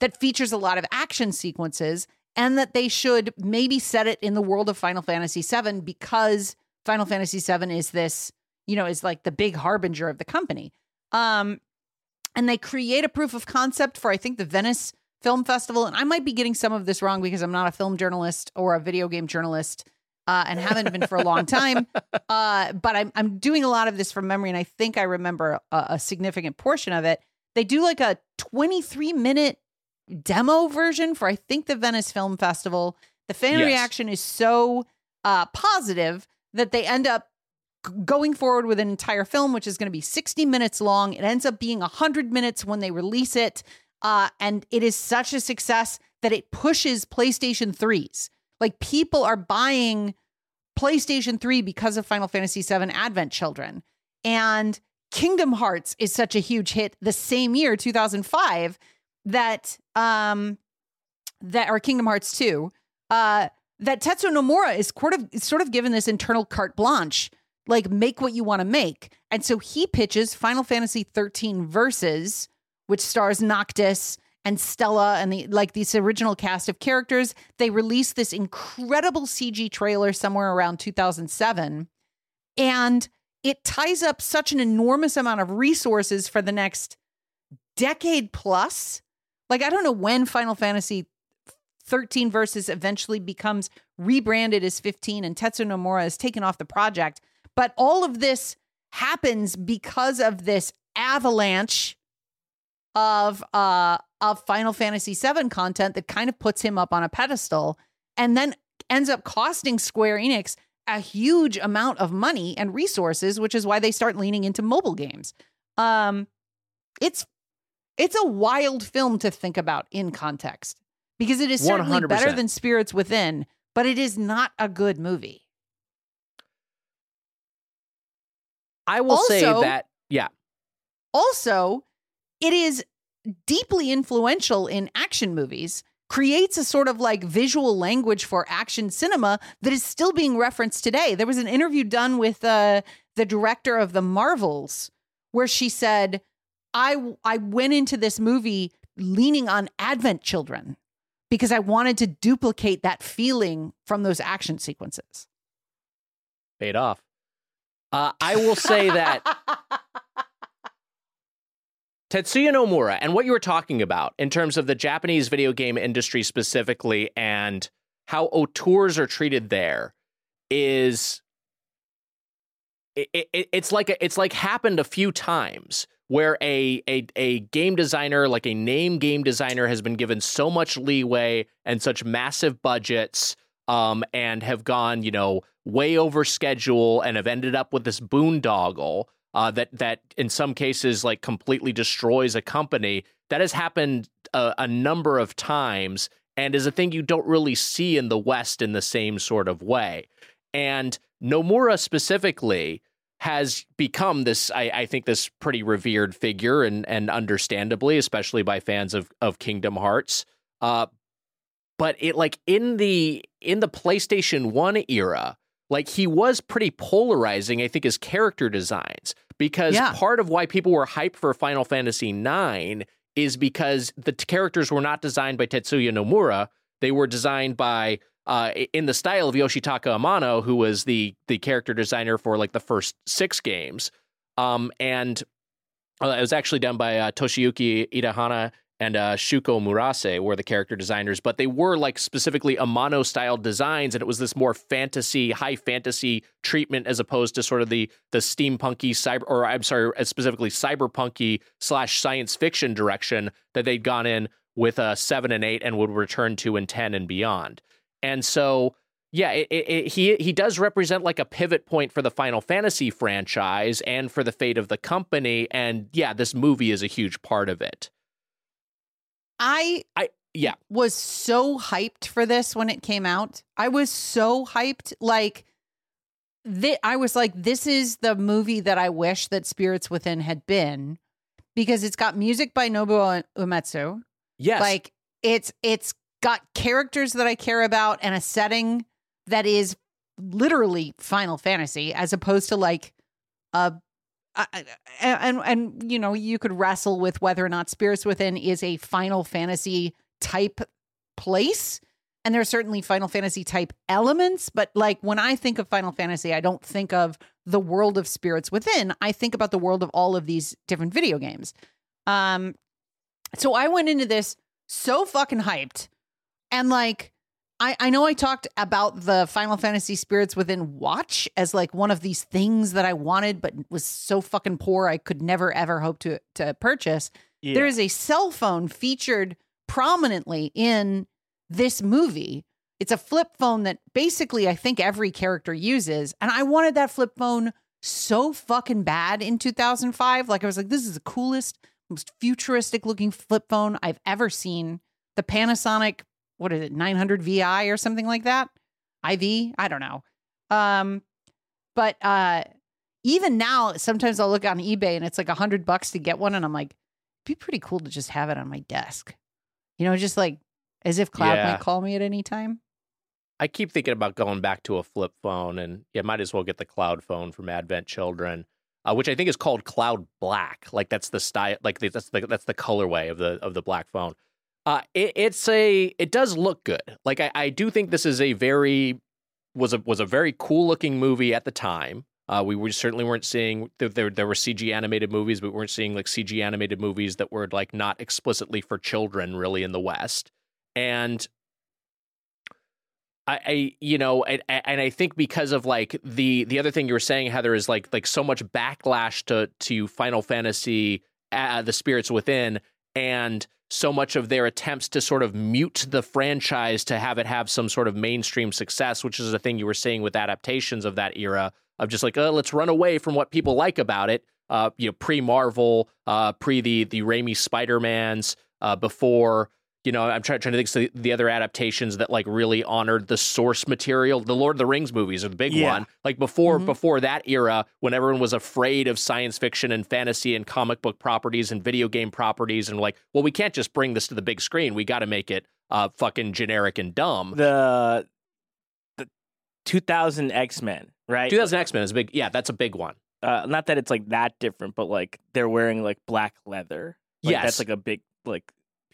Speaker 2: that features a lot of action sequences and that they should maybe set it in the world of Final Fantasy VII because Final Fantasy VII is this, you know, is like the big harbinger of the company. Um, and they create a proof of concept for I think the Venice Film Festival, and I might be getting some of this wrong because I'm not a film journalist or a video game journalist, uh, and haven't been for a long time. Uh, but I'm I'm doing a lot of this from memory, and I think I remember a, a significant portion of it. They do like a 23 minute demo version for I think the Venice Film Festival. The fan
Speaker 3: Yes.
Speaker 2: reaction is so uh, positive that they end up going forward with an entire film, which is going to be 60 minutes long. It ends up being 100 minutes when they release it. Uh, and it is such a success that it pushes PlayStation 3s. Like people are buying PlayStation 3 because of Final Fantasy VII Advent Children. And Kingdom Hearts is such a huge hit the same year, 2005, that um that or Kingdom Hearts 2, uh that Tetsuya Nomura is sort of sort of given this internal carte blanche, like make what you want to make. And so he pitches Final Fantasy 13 Versus, which stars Noctis and Stella and the like this original cast of characters. They released this incredible CG trailer somewhere around 2007 and it ties up such an enormous amount of resources for the next decade plus. Like I don't know when Final Fantasy 13 Versus eventually becomes rebranded as 15 and Tetsuya Nomura is taken off the project, but all of this happens because of this avalanche of uh of Final Fantasy VII content that kind of puts him up on a pedestal and then ends up costing Square Enix a huge amount of money and resources, which is why they start leaning into mobile games. Um, it's it's a wild film to think about in context because it is certainly
Speaker 3: 100%.
Speaker 2: better than Spirits Within, but it is not a good movie.
Speaker 3: I will say that yeah.
Speaker 2: Also, it is deeply influential in action movies, creates a sort of like visual language for action cinema that is still being referenced today. There was an interview done with uh, the director of the Marvels where she said, I, I went into this movie leaning on Advent children because I wanted to duplicate that feeling from those action sequences.
Speaker 3: paid off. Uh, I will say that Tetsuya Nomura and what you were talking about in terms of the Japanese video game industry specifically and how auteurs are treated there is it, it, it's like a, it's like happened a few times where a, a a game designer like a name game designer has been given so much leeway and such massive budgets um and have gone you know way over schedule and have ended up with this boondoggle uh, that that in some cases like completely destroys a company. That has happened a, a number of times and is a thing you don't really see in the west in the same sort of way. And nomura specifically has become this I, I think this pretty revered figure and and understandably especially by fans of of kingdom hearts. Uh but it like in the in the PlayStation 1 era like he was pretty polarizing i think his character designs. Because
Speaker 2: Yeah.
Speaker 3: part of why people were hyped for Final Fantasy 9 is because the t- characters were not designed by Tetsuya Nomura. They were designed by uh, in the style of Yoshitaka Amano, who was the the character designer for like the first six games, um, and uh, it was actually done by uh, Toshiyuki Itahana and uh, Shuko Murase were the character designers, but they were like specifically Amano style designs, and it was this more fantasy, high fantasy treatment as opposed to sort of the the steampunky cyber, or I'm sorry, uh, specifically cyberpunky slash science fiction direction that they'd gone in with uh, seven and eight and would return to in ten and beyond. And so, yeah, it, it, it, he he does represent like a pivot point for the Final Fantasy franchise and for the fate of the company. And yeah, this movie is a huge part of it.
Speaker 2: I
Speaker 3: I yeah,
Speaker 2: was so hyped for this when it came out. I was so hyped. Like, thi- I was like, this is the movie that I wish that Spirits Within had been because it's got music by Nobuo Uematsu.
Speaker 3: yes,
Speaker 2: Like, it's it's got characters that I care about and a setting that is literally Final Fantasy as opposed to like a and and you know you could wrestle with whether or not Spirits Within is a Final Fantasy type place. And there are certainly Final Fantasy type elements but like when I think of Final Fantasy I don't think of the world of Spirits Within. I think about the world of all of these different video games. Um so I went into this so fucking hyped and like I, I know I talked about the Final Fantasy Spirits Within watch as like one of these things that I wanted, but was so fucking poor I could never ever hope to to purchase.
Speaker 4: Yeah.
Speaker 2: There is a cell phone featured prominently in this movie. It's a flip phone that basically I think every character uses. And I wanted that flip phone so fucking bad in 2005. Like I was like, this is the coolest, most futuristic looking flip phone I've ever seen. The Panasonic what is it, 900 VI or something like that? IV? I don't know. Um, but uh, even now, sometimes I'll look on eBay and it's like a hundred bucks to get one, and I'm like, it'd be pretty cool to just have it on my desk. You know, just like as if Cloud
Speaker 3: Yeah.
Speaker 2: might call me at any time.
Speaker 3: I keep thinking about going back to a flip phone, and yeah, might as well get the cloud phone from Advent Children, uh, which I think is called Cloud Black. Like that's the style, like that's the that's the colorway of the of the black phone. Uh, it, it's a it does look good. Like I, I do think this is a very was a was a very cool looking movie at the time. Uh, we were certainly weren't seeing there, there were CG animated movies, but we weren't seeing like CG animated movies that were like not explicitly for children really in the West. And I, I you know, and, and I think because of like the the other thing you were saying, Heather, is like like so much backlash to to Final Fantasy, uh, the Spirits Within, and so much of their attempts to sort of mute the franchise to have it have some sort of mainstream success, which is a thing you were seeing with adaptations of that era of just like, oh, let's run away from what people like about it. Uh, you know, pre Marvel, uh, pre the the Raimi Spider Mans, uh, before you know, I'm trying, trying to think of the, the other adaptations that like really honored the source material. The Lord of the Rings movies are the big
Speaker 4: Yeah.
Speaker 3: one. Like before
Speaker 2: Mhm.
Speaker 3: before that era, when everyone was afraid of science fiction and fantasy and comic book properties and video game properties, and like, well, we can't just bring this to the big screen. We got to make it uh fucking generic and dumb.
Speaker 4: The the 2000 X Men, right?
Speaker 3: 2000 X Men is a big. Yeah, that's a big one.
Speaker 4: Uh, not that it's like that different, but like they're wearing like black leather. Like,
Speaker 3: Yes.
Speaker 4: that's like a big like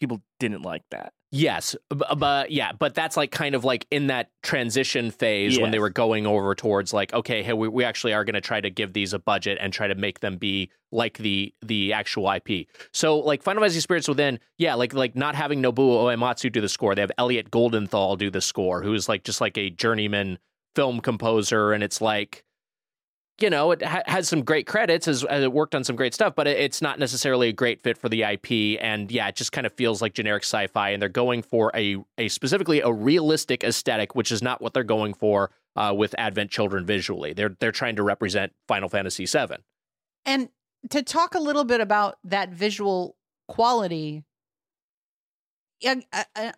Speaker 4: people didn't like that.
Speaker 3: Yes, but yeah, but that's like kind of like in that transition phase when they were going over towards like, okay, hey, we, we actually are going to try to give these a budget and try to make them be like the the actual IP. So like Final Fantasy Spirits Within, yeah, like like not having Nobuo Uematsu do the score, they have Elliot Goldenthal do the score, who's like just like a journeyman film composer, and it's like. You know, it ha- has some great credits as, as it worked on some great stuff, but it, it's not necessarily a great fit for the IP. And yeah, it just kind of feels like generic sci-fi. And they're going for a a specifically a realistic aesthetic, which is not what they're going for uh, with Advent Children visually. They're they're trying to represent Final Fantasy VII.
Speaker 2: And to talk a little bit about that visual quality,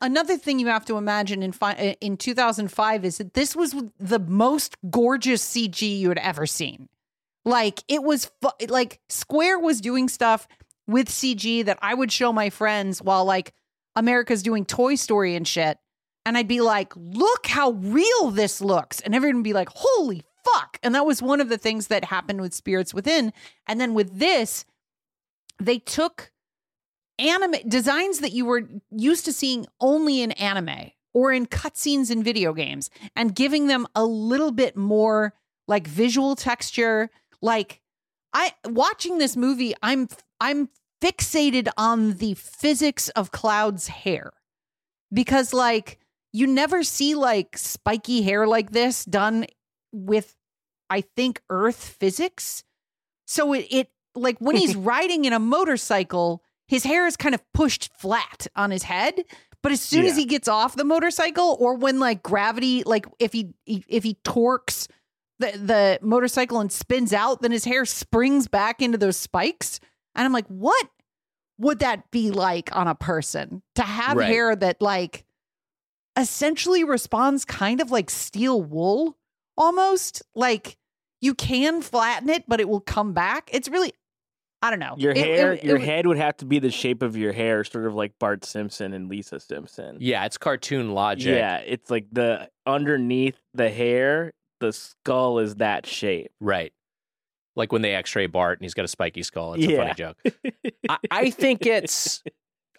Speaker 2: another thing you have to imagine in fi- in 2005 is that this was the most gorgeous CG you had ever seen. Like it was fu- like Square was doing stuff with CG that I would show my friends while like America's doing Toy Story and shit. And I'd be like, look how real this looks. And everyone would be like, holy fuck. And that was one of the things that happened with Spirits Within. And then with this, they took anime designs that you were used to seeing only in anime or in cutscenes in video games and giving them a little bit more like visual texture. Like I watching this movie, I'm I'm fixated on the physics of Cloud's hair because like you never see like spiky hair like this done with I think earth physics. So it it like when he's riding in a motorcycle, his hair is kind of pushed flat on his head. But as soon as he gets off the motorcycle, or when like gravity, like if he if he torques the the motorcycle and spins out, then his hair springs back into those spikes. And I'm like, what would that be like on a person to have
Speaker 3: Right.
Speaker 2: hair that like essentially responds kind of like steel wool almost? Like you can flatten it, but it will come back. It's really I don't know.
Speaker 4: Your
Speaker 2: It- it-
Speaker 4: hair,
Speaker 2: it
Speaker 4: your
Speaker 2: was-
Speaker 4: head would have to be the shape of your hair, sort of like Bart Simpson and Lisa Simpson.
Speaker 3: Yeah, it's cartoon logic.
Speaker 4: Yeah, it's like the underneath the hair, the skull is that shape.
Speaker 3: Right. Like when they X-ray Bart and he's got a spiky skull. It's a funny joke. I, I think it's.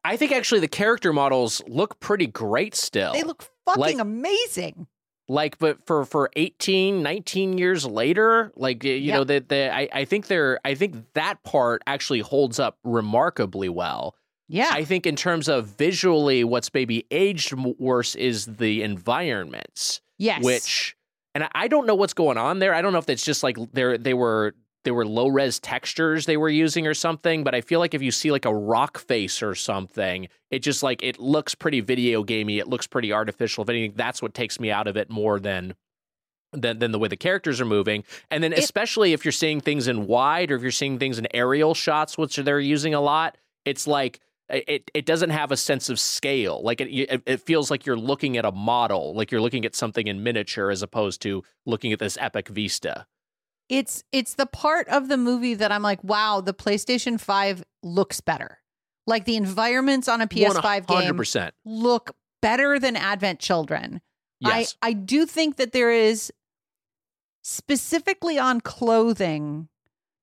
Speaker 3: I think actually the character models look pretty great still.
Speaker 2: They look fucking
Speaker 3: Like-
Speaker 2: amazing.
Speaker 3: Like but for for 18 19 years later like you
Speaker 2: Yeah.
Speaker 3: know that the I, I think they're i think that part actually holds up remarkably well
Speaker 2: Yeah.
Speaker 3: i think in terms of visually what's maybe aged worse is the environments
Speaker 2: yes.
Speaker 3: which and I- i don't know what's going on there i don't know if that's just like they're they were they were low res textures they were using or something but i feel like if you see like a rock face or something it just like it looks pretty video gamey it looks pretty artificial if anything that's what takes me out of it more than than, than the way the characters are moving and then
Speaker 2: It-
Speaker 3: especially if you're seeing things in wide or if you're seeing things in aerial shots which they're using a lot it's like it it doesn't have a sense of scale. Like it it it feels like you're looking at a model, like you're looking at something in miniature as opposed to looking at this epic vista.
Speaker 2: It's it's the part of the movie that I'm like, wow, the PlayStation 5 looks better. Like the environments on a PS5 game
Speaker 3: 100%.
Speaker 2: look better than Advent Children.
Speaker 3: Yes.
Speaker 2: I I do think that there is specifically on clothing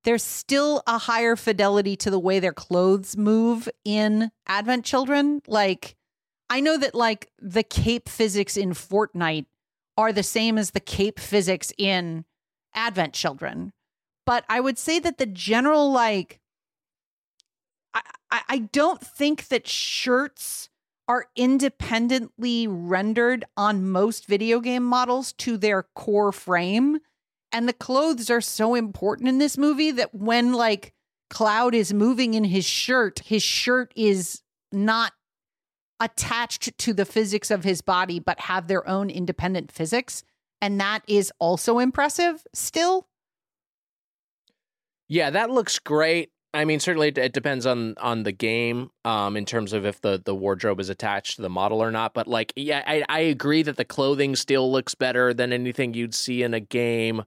Speaker 2: there's still a higher fidelity to the way their clothes move in Advent Children. Like I know that like the cape physics in Fortnite are the same as the cape physics in Advent Children. But I would say that the general like I, I don't think that shirts are independently rendered on most video game models to their core frame. And the clothes are so important in this movie that when like Cloud is moving in his shirt, his shirt is not attached to the physics of his body, but have their own independent physics. And that is also impressive still.
Speaker 3: Yeah, that looks great. I mean, certainly it, depends on on the game, um, in terms of if the the wardrobe is attached to the model or not. But like, yeah, I, I agree that the clothing still looks better than anything you'd see in a game.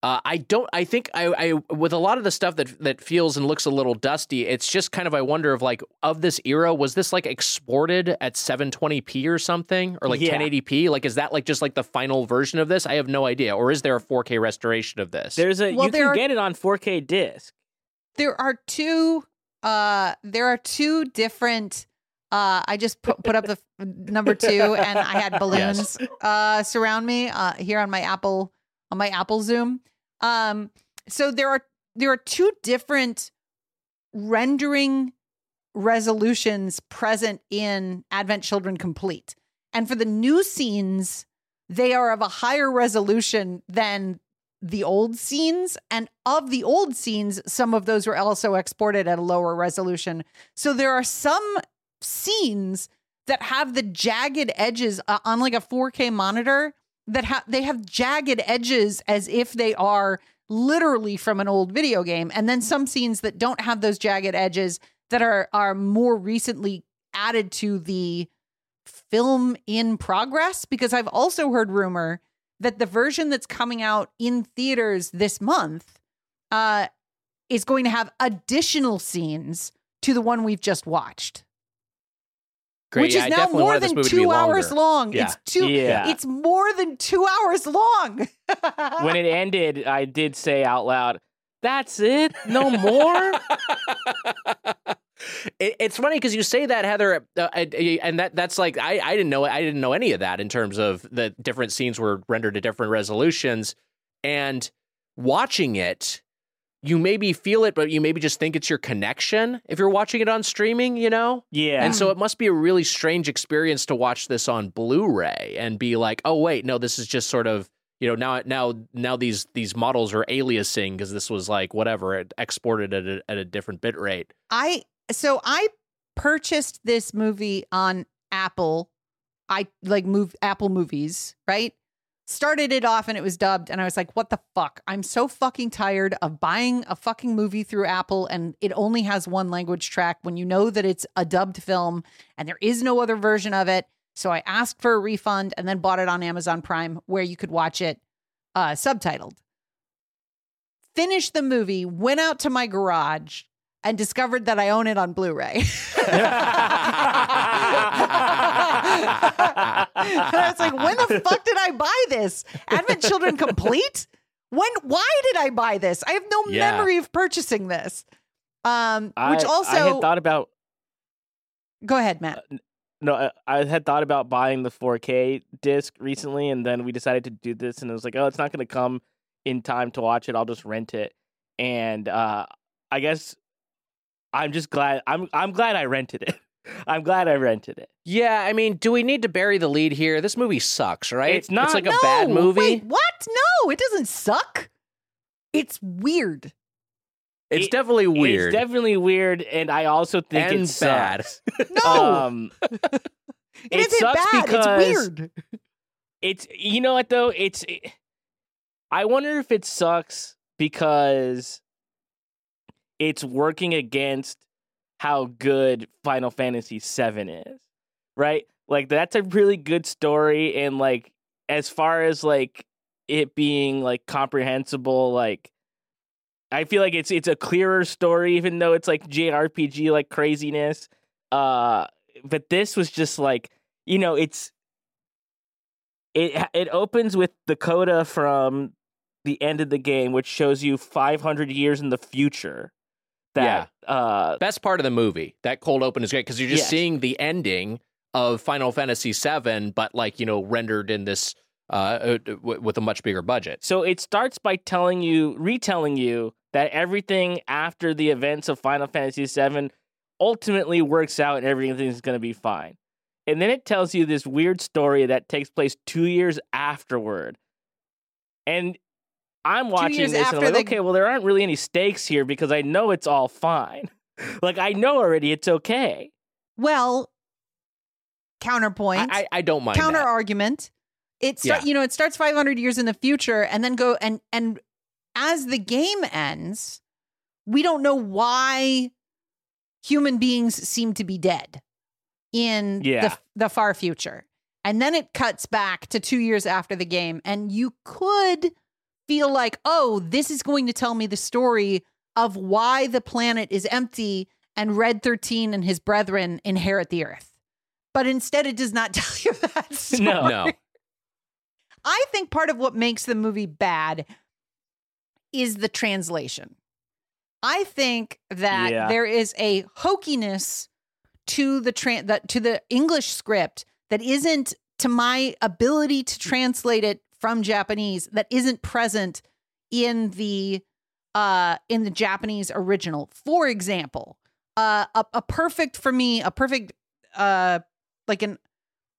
Speaker 3: Uh, I don't. I think I, I with a lot of the stuff that that feels and looks a little dusty. It's just kind of I wonder if like of this era was this like exported at 720p or something or like
Speaker 4: Yeah.
Speaker 3: 1080p? Like is that like just like the final version of this? I have no idea. Or is there a 4K restoration of this?
Speaker 4: There's a
Speaker 2: Well,
Speaker 4: you
Speaker 2: there
Speaker 4: can
Speaker 2: are-
Speaker 4: get it on 4K disc.
Speaker 2: there are two uh there are two different uh i just put, put up the number two and i had balloons uh surround me uh here on my apple on my apple zoom. Um so there are there are two different rendering resolutions present in advent children complete. And for the new scenes they are of a higher resolution than the old scenes. And of the old scenes some of those were also exported at a lower resolution. So there are some scenes that have the jagged edges uh, on like a 4k monitor that have they have jagged edges as if they are literally from an old video game. And then some scenes that don't have those jagged edges that are are more recently added to the film in progress. Because I've also heard rumor that the version that's coming out in theaters this month uh, is going to have additional scenes to the one we've just watched,
Speaker 3: Great.
Speaker 2: which
Speaker 3: Yeah,
Speaker 2: is
Speaker 3: I
Speaker 2: now more than
Speaker 3: movie to be
Speaker 2: two hours long.
Speaker 3: Yeah.
Speaker 2: It's two.
Speaker 4: Yeah.
Speaker 2: It's more than two hours long.
Speaker 4: When it ended, I did say out loud, "That's it, no more."
Speaker 3: It, it's funny because you say that, Heather, uh, and- and that that's like I, I didn't know I didn't know any of that in terms of the different scenes were rendered at different resolutions, and watching it, you maybe feel it, but you maybe just think it's your connection if you're watching it on streaming, you know.
Speaker 4: yeah,
Speaker 3: And so it must be a really strange experience to watch this on Blu-ray and be like, oh wait, no, this is just sort of you know now now now these these models are aliasing because this was like whatever it exported at a, at a different bit rate.
Speaker 2: I so I purchased this movie on Apple. I like move Apple movies, right? Started it off and it was dubbed, and I was like, what the fuck? I'm so fucking tired of buying a fucking movie through Apple and it only has one language track when you know that it's a dubbed film and there is no other version of it. So I asked for a refund and then bought it on Amazon Prime where you could watch it uh, subtitled. Finished the movie, went out to my garage, and discovered that I own it on Blu-ray. and I was like, when the fuck did I buy this? Advent Children Complete? When why did I buy this? I have no
Speaker 3: Yeah.
Speaker 2: memory of purchasing this. Um
Speaker 4: I,
Speaker 2: which also
Speaker 4: I had thought about
Speaker 2: go ahead, Matt.
Speaker 4: no, I, I had thought about buying the 4K disc recently, and then we decided to do this, and it was like, oh, it's not going to come in time to watch it. I'll just rent it, and uh, I guess I'm just glad. I'm I'm glad I rented it. I'm glad I rented it.
Speaker 3: Yeah, I mean, do we need to bury the lead here? This movie sucks, right?
Speaker 4: It's not-
Speaker 3: It's like a bad movie.
Speaker 2: Wait, what? No, it doesn't suck. It's weird.
Speaker 3: it's
Speaker 4: It-
Speaker 3: definitely weird.
Speaker 4: It's definitely weird, and I also think
Speaker 3: And
Speaker 4: it
Speaker 3: bad.
Speaker 2: No,
Speaker 4: Um,
Speaker 2: it
Speaker 4: it sucks
Speaker 2: bad.
Speaker 4: because
Speaker 2: it's weird.
Speaker 4: it's you know what though it's i wonder if it sucks because it's working against how good Final Fantasy VII is, right? Like that's a really good story, and like as far as like it being like comprehensible, like I feel like it's it's a clearer story, even though it's like JRPG like craziness. Uh, but this was just like you know it's it it opens with the coda from the end of the game, which shows you 500 years in the future. That uh,
Speaker 3: Best part of the movie. That cold open is great because you're just
Speaker 4: Yes.
Speaker 3: seeing the ending of Final Fantasy VII, but like you know rendered in this uh, uh, with a much bigger budget.
Speaker 4: So it starts by telling you, retelling you that everything after the events of Final Fantasy VII ultimately works out and everything's going to be fine. And then it tells you this weird story that takes place two years afterward. And I'm watching this and I'm like,
Speaker 2: the-
Speaker 4: okay, well, there aren't really any stakes here because I know it's all fine. like, I know already it's okay.
Speaker 2: Well, counterpoint.
Speaker 3: I, I, I don't mind
Speaker 2: counter
Speaker 3: that.
Speaker 2: argument. It start,
Speaker 3: Yeah.
Speaker 2: you know it starts 500 years in the future and then go and and as the game ends, we don't know why human beings seem to be dead in
Speaker 4: Yeah.
Speaker 2: the the far future. And then it cuts back to 2 years after the game and you could feel like, "Oh, this is going to tell me the story of why the planet is empty and Red 13 and his brethren inherit the earth." But instead it does not tell you that story.
Speaker 4: No.
Speaker 3: No,
Speaker 2: I think part of what makes the movie bad is the translation. I think that
Speaker 4: Yeah.
Speaker 2: there is a hokiness to the tran that to the English script that isn't to my ability to translate it from Japanese that isn't present in the uh in the Japanese original. For example, uh a, a perfect for me, a perfect uh like an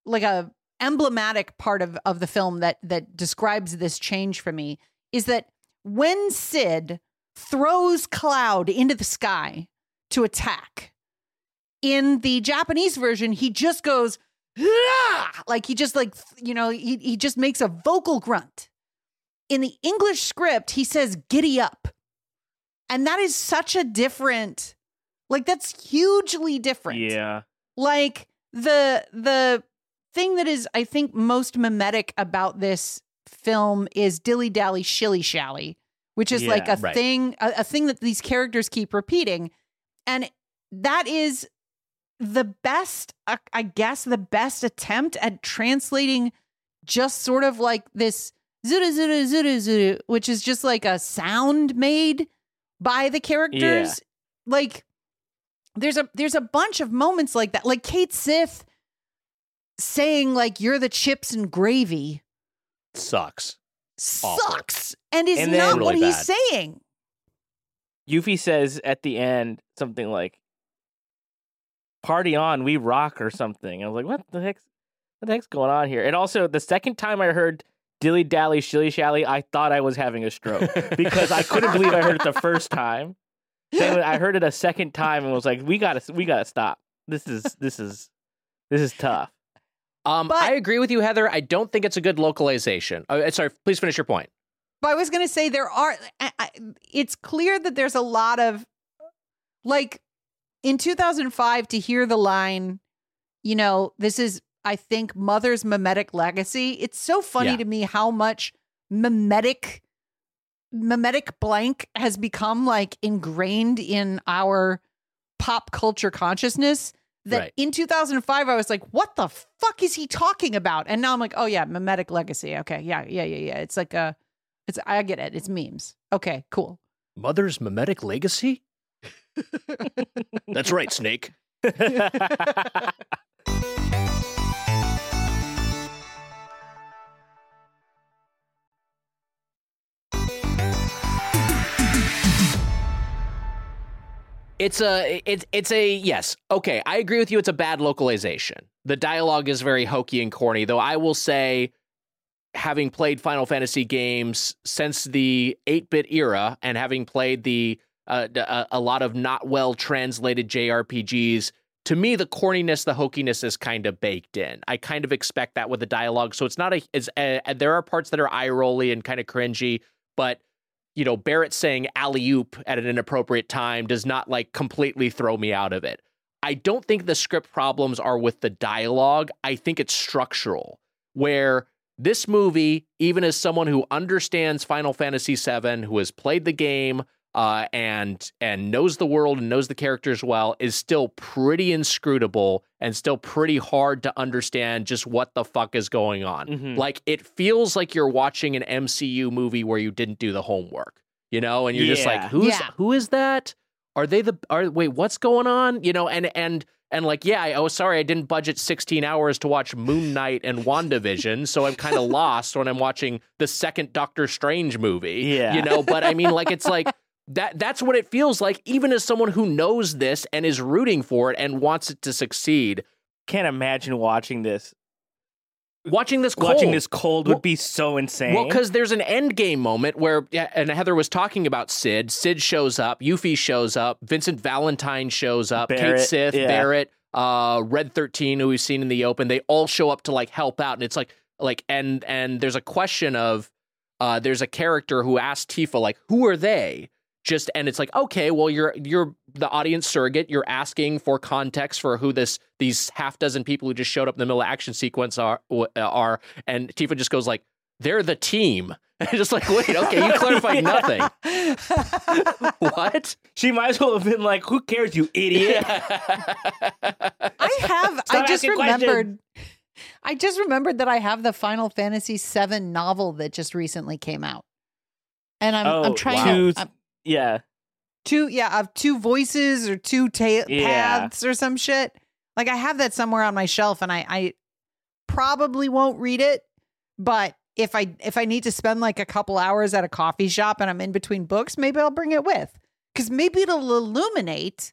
Speaker 2: like a emblematic part of of the film that that describes this change for me is that when Sid throws Cloud into the sky to attack in the Japanese version he just goes! Like he just like you know he he just makes a vocal grunt. In the English script he says giddy up. And that is such a different like that's hugely different.
Speaker 4: Yeah.
Speaker 2: like the the thing that is i think most mimetic about this film is dilly dally shilly shally which is like a
Speaker 3: right.
Speaker 2: thing a, a thing that these characters keep repeating. And that is the best uh, i guess the best attempt at translating just sort of like this zuru zuru zuru zuru which is just like a sound made by the characters like there's a there's a bunch of moments like that like Cait Sith saying like you're the chips and gravy
Speaker 3: sucks. Awful.
Speaker 2: sucks and is
Speaker 4: And
Speaker 2: not what
Speaker 3: Really
Speaker 2: he's
Speaker 3: bad.
Speaker 2: saying
Speaker 4: Yuffie says at the end something like "Party on, we rock" or something. I was like, "What the heck's what the heck's going on here?" And also, the second time I heard "dilly dally shilly shally," I thought I was having a stroke because I couldn't believe I heard it the first time. Then I heard it a second time and was like, "We gotta, we gotta stop. This is, this is, this is tough."
Speaker 3: Um,
Speaker 2: But-
Speaker 3: I agree with you, Heather. I don't think it's a good localization. Uh, sorry, please finish your point.
Speaker 2: But I was going to say there are. I, I, it's clear that there's a lot of, like, in 2005 to hear the line, you know, this is I think mother's mimetic legacy. It's so funny
Speaker 3: Yeah.
Speaker 2: to me how much mimetic, mimetic blank has become like ingrained in our pop culture consciousness. That
Speaker 3: Right.
Speaker 2: in 2005 I was like, what the fuck is he talking about? And now I'm like, oh yeah, mimetic legacy. Okay, yeah, yeah, yeah, yeah. It's like a it's I get it. It's memes. Okay, cool.
Speaker 3: Mother's mimetic legacy? That's right, Snake. It's a it's it's a yes. Okay, I agree with you. It's a bad localization. The dialogue is very hokey and corny, though I will say having played Final Fantasy games since the 8-bit era and having played the uh, d- a, a lot of not well translated JRPGs, to me the corniness, the hokiness is kind of baked in. I kind of expect that with the dialogue, so it's not a. It's a, there are parts that are eye rolly and kind of cringy, but you know, Barrett saying alley oop at an inappropriate time does not like completely throw me out of it. I don't think the script problems are with the dialogue. I think it's structural, where this movie, even as someone who understands Final Fantasy VII, who has played the game, uh, and and knows the world and knows the characters well is still pretty inscrutable and still pretty hard to understand just what the fuck is going on.
Speaker 4: Mhm.
Speaker 3: Like it feels like you're watching an MCU movie where you didn't do the homework, you know, and you're just like, who's
Speaker 2: Yeah.
Speaker 3: who is that? Are they the are wait, what's going on? You know, and and and like, yeah, I, oh sorry, I didn't budget 16 hours to watch Moon Knight and WandaVision, so I'm kind of lost when I'm watching the second Doctor Strange movie.
Speaker 4: Yeah.
Speaker 3: You know, but I mean like it's like that that's what it feels like even as someone who knows this and is rooting for it and wants it to succeed
Speaker 4: Can't imagine watching this.
Speaker 3: watching this
Speaker 4: Watching
Speaker 3: cold.
Speaker 4: this cold
Speaker 3: Well-
Speaker 4: would be so insane.
Speaker 3: well because there's an end game moment where and heather was talking about sid sid shows up yuffie shows up vincent valentine shows up Cait
Speaker 4: Barrett,
Speaker 3: sith
Speaker 4: yeah.
Speaker 3: barrett uh red 13 who we've seen in the open they all show up to like help out and it's like like and and there's a question of uh there's a character who asks tifa like who are they just and it's like okay well you're you're the audience surrogate you're asking for context for who this these half dozen people who just showed up in the middle of action sequence are are and tifa just goes like they're the team just like wait okay you clarified nothing what
Speaker 4: she might as well have been like, "Who cares, you idiot?"
Speaker 2: I have. I just
Speaker 4: asking
Speaker 2: remembered. I just remembered that I have the Final Fantasy VII novel that just recently came out, and I'm
Speaker 4: Oh,
Speaker 2: I'm trying
Speaker 4: wow.
Speaker 2: to I'm,
Speaker 4: yeah,
Speaker 2: two yeah of two voices or two ta-
Speaker 4: Yeah.
Speaker 2: paths or some shit. Like I have that somewhere on my shelf, and I I probably won't read it, but if I if I need to spend like a couple hours at a coffee shop and I'm in between books, maybe I'll bring it with because maybe it'll illuminate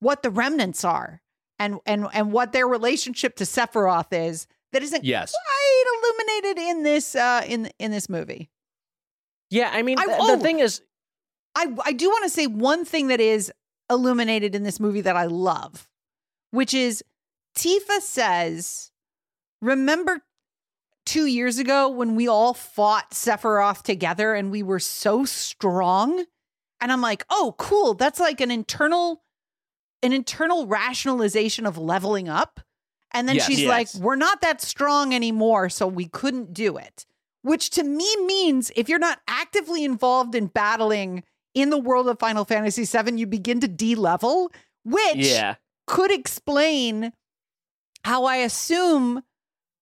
Speaker 2: what the remnants are and and and what their relationship to Sephiroth is that isn't
Speaker 3: yes
Speaker 2: quite illuminated in this uh in in this movie.
Speaker 3: yeah i mean
Speaker 2: I-
Speaker 3: th-
Speaker 2: oh.
Speaker 3: the thing is
Speaker 2: I I do want to say one thing that is illuminated in this movie that I love, which is Tifa says, "Remember 2 years ago when we all fought Sephiroth together and we were so strong?" And I'm like, "Oh, cool. That's like an internal an internal rationalization of leveling up." And then
Speaker 3: Yes.
Speaker 2: she's
Speaker 4: Yes.
Speaker 2: like, "We're not that strong anymore, so we couldn't do it." Which to me means if you're not actively involved in battling in the world of Final Fantasy VII, you begin to de-level, which
Speaker 4: yeah.
Speaker 2: could explain how I assume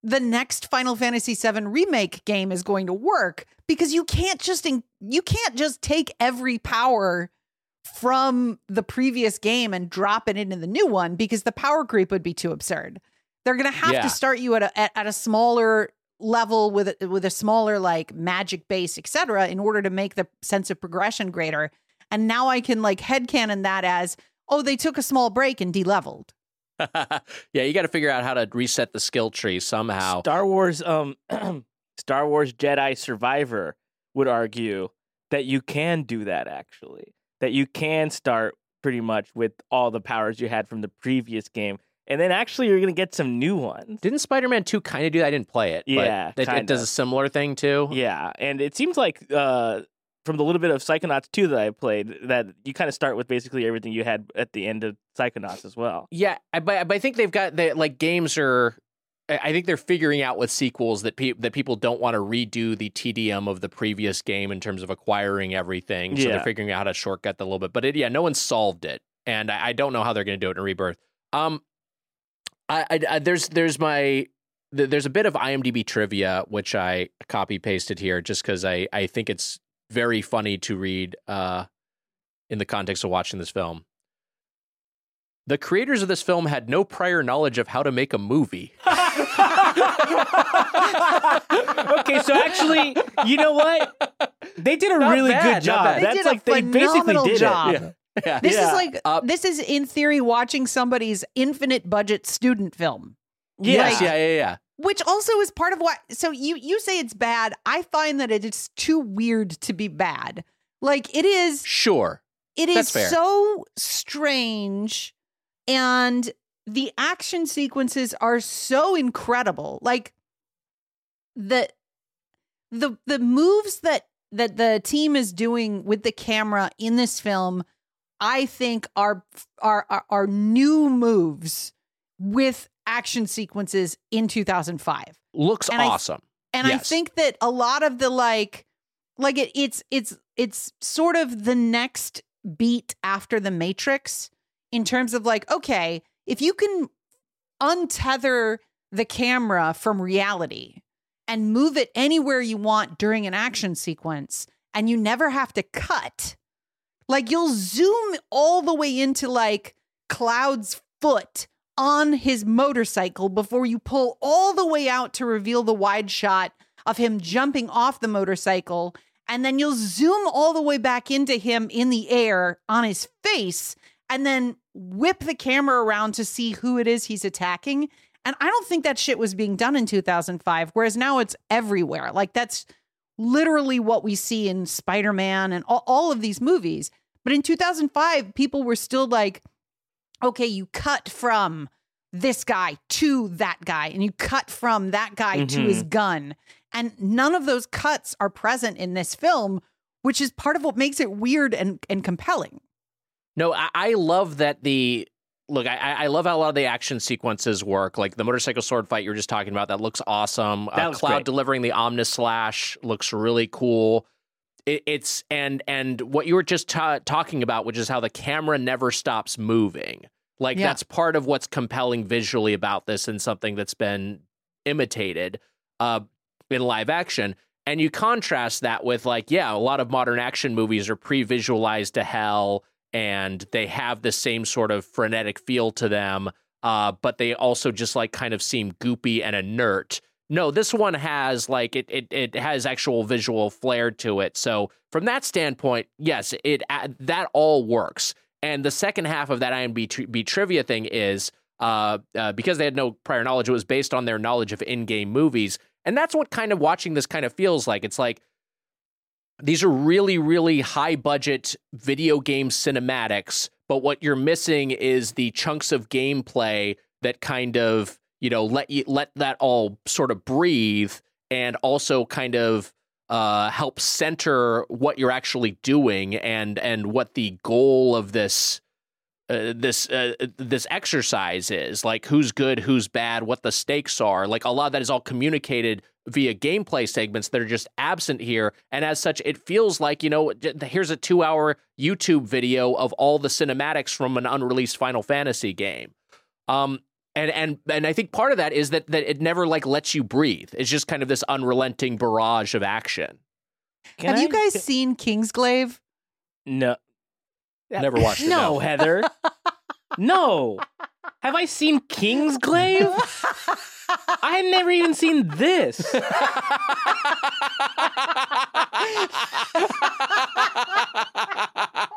Speaker 2: the next Final Fantasy VII remake game is going to work because you can't just in, you can't just take every power from the previous game and drop it into the new one because the power creep would be too absurd. They're going to have
Speaker 3: Yeah.
Speaker 2: to start you at a at, at a smaller level with a, with a smaller like magic base, etc., in order to make the sense of progression greater. And now I can like headcanon that as oh they took a small break and de-leveled.
Speaker 3: yeah you got to figure out how to reset the skill tree somehow
Speaker 4: Star Wars, um, Star Wars Jedi Survivor would argue that you can do that actually. That you can start pretty much with all the powers you had from the previous game, and then actually you're gonna get some new ones.
Speaker 3: didn't spider-man 2 kind of do that i didn't play it but
Speaker 4: Yeah,
Speaker 3: it, it does a similar thing too
Speaker 4: Yeah, and it seems like uh, from the little bit of Psychonauts 2 that I played, that you kind of start with basically everything you had at the end of Psychonauts as well.
Speaker 3: Yeah, but, but I think they've got the like games are. I I think they're figuring out with sequels that pe- that people don't want to redo the TDM of the previous game in terms of acquiring everything. So
Speaker 4: Yeah.
Speaker 3: they're figuring out how to shortcut that a little bit. But it, yeah, no one solved it, and I, I don't know how they're going to do it in Rebirth. Um, I, I, I there's there's my there's a bit of IMDb trivia which I copy pasted here just because I I think it's very funny to read uh in the context of watching this film. The creators of this film had no prior knowledge of how to make a movie.
Speaker 4: okay, so actually, you know what? They did a
Speaker 3: Not
Speaker 4: really
Speaker 3: bad,
Speaker 4: good job.
Speaker 2: They
Speaker 4: That's
Speaker 2: did a
Speaker 4: like they basically did
Speaker 2: job.
Speaker 4: it.
Speaker 3: Yeah.
Speaker 2: This
Speaker 4: Yeah.
Speaker 2: is like
Speaker 3: Uh,
Speaker 2: this is in theory watching somebody's infinite budget student film.
Speaker 4: Yeah.
Speaker 3: Yes, yeah, yeah, yeah.
Speaker 2: Which also is part of why so you you say it's bad. I find that it is too weird to be bad. Like it is
Speaker 3: Sure.
Speaker 2: it is
Speaker 3: fair.
Speaker 2: so strange and the action sequences are so incredible. Like the the the moves that that the team is doing with the camera in this film, I think are are are, new moves with action sequences in 2005.
Speaker 3: Looks
Speaker 2: And I-
Speaker 3: awesome.
Speaker 2: And I think that a lot of the like like it, it's it's it's sort of the next beat after the Matrix in terms of like okay, if you can untether the camera from reality and move it anywhere you want during an action sequence and you never have to cut. Like you'll zoom all the way into like Cloud's foot on his motorcycle before you pull all the way out to reveal the wide shot of him jumping off the motorcycle. And then you'll zoom all the way back into him in the air on his face and then whip the camera around to see who it is he's attacking. And I don't think that shit was being done in 2005, whereas now it's everywhere. Like that's literally what we see in Spider Man and all, all of these movies. But in 2005, people were still like, okay, you cut from this guy to that guy, and you cut from that guy to his mm-hmm. gun. And none of those cuts are present in this film, which is part of what makes it weird and, and compelling.
Speaker 3: No, I, I love that the look. I, I love how a lot of the action sequences work. Like the motorcycle sword fight you were just talking about, that looks awesome.
Speaker 4: That
Speaker 3: uh,
Speaker 4: looks
Speaker 3: Cloud
Speaker 4: great.
Speaker 3: delivering the Omnislash looks really cool. It, it's and and what you were just ta- talking about, which is how the camera never stops moving. Like
Speaker 2: Yeah.
Speaker 3: that's part of what's compelling visually about this, and something that's been imitated uh, in live action. And you contrast that with like, yeah, a lot of modern action movies are pre-visualized to hell and they have the same sort of frenetic feel to them, uh, but they also just like kind of seem goopy and inert. No, this one has like it it it has actual visual flair to it. So from that standpoint, yes, it uh, that all works. And the second half of that IMDb tri- trivia thing is uh, uh, because they had no prior knowledge, it was based on their knowledge of in-game movies, and that's what kind of watching this kind of feels like. It's like these are really, really high budget video game cinematics, but what you're missing is the chunks of gameplay that kind of, you know, let you let that all sort of breathe and also kind of uh help center what you're actually doing and and what the goal of this uh, this uh, this exercise is like who's good who's bad what the stakes are like a lot of that is all communicated via gameplay segments that are just absent here. And as such it feels like you know here's a 2 hour YouTube video of all the cinematics from an unreleased Final Fantasy game. Um and and and I think part of that is that that it never like lets you breathe. It's just kind of this unrelenting barrage of action.
Speaker 4: Can
Speaker 2: Have you
Speaker 4: I-
Speaker 2: guys seen Kingsglaive?
Speaker 4: No,
Speaker 3: never watched it
Speaker 4: no,
Speaker 3: no.
Speaker 4: Heather. no. Have I seen King's Kingsglaive? I had never even seen this.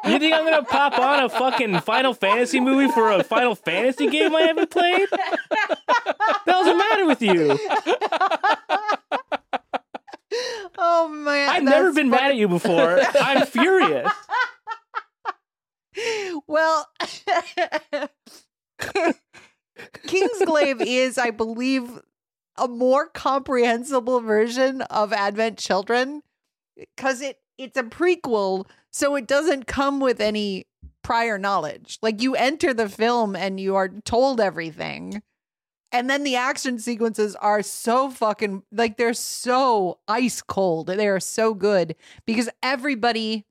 Speaker 4: You think I'm gonna pop on a fucking Final Fantasy movie for a Final Fantasy game I haven't played? What the hell's the matter with you?
Speaker 2: Oh man,
Speaker 4: I've never
Speaker 2: that's
Speaker 4: been mad at you before. I'm furious.
Speaker 2: Well, Kingsglaive is, I believe, a more comprehensible version of Advent Children because it it's a prequel, so it doesn't come with any prior knowledge. Like you enter the film and you are told everything. And then the action sequences are so fucking like they're so ice cold. They are so good because everybody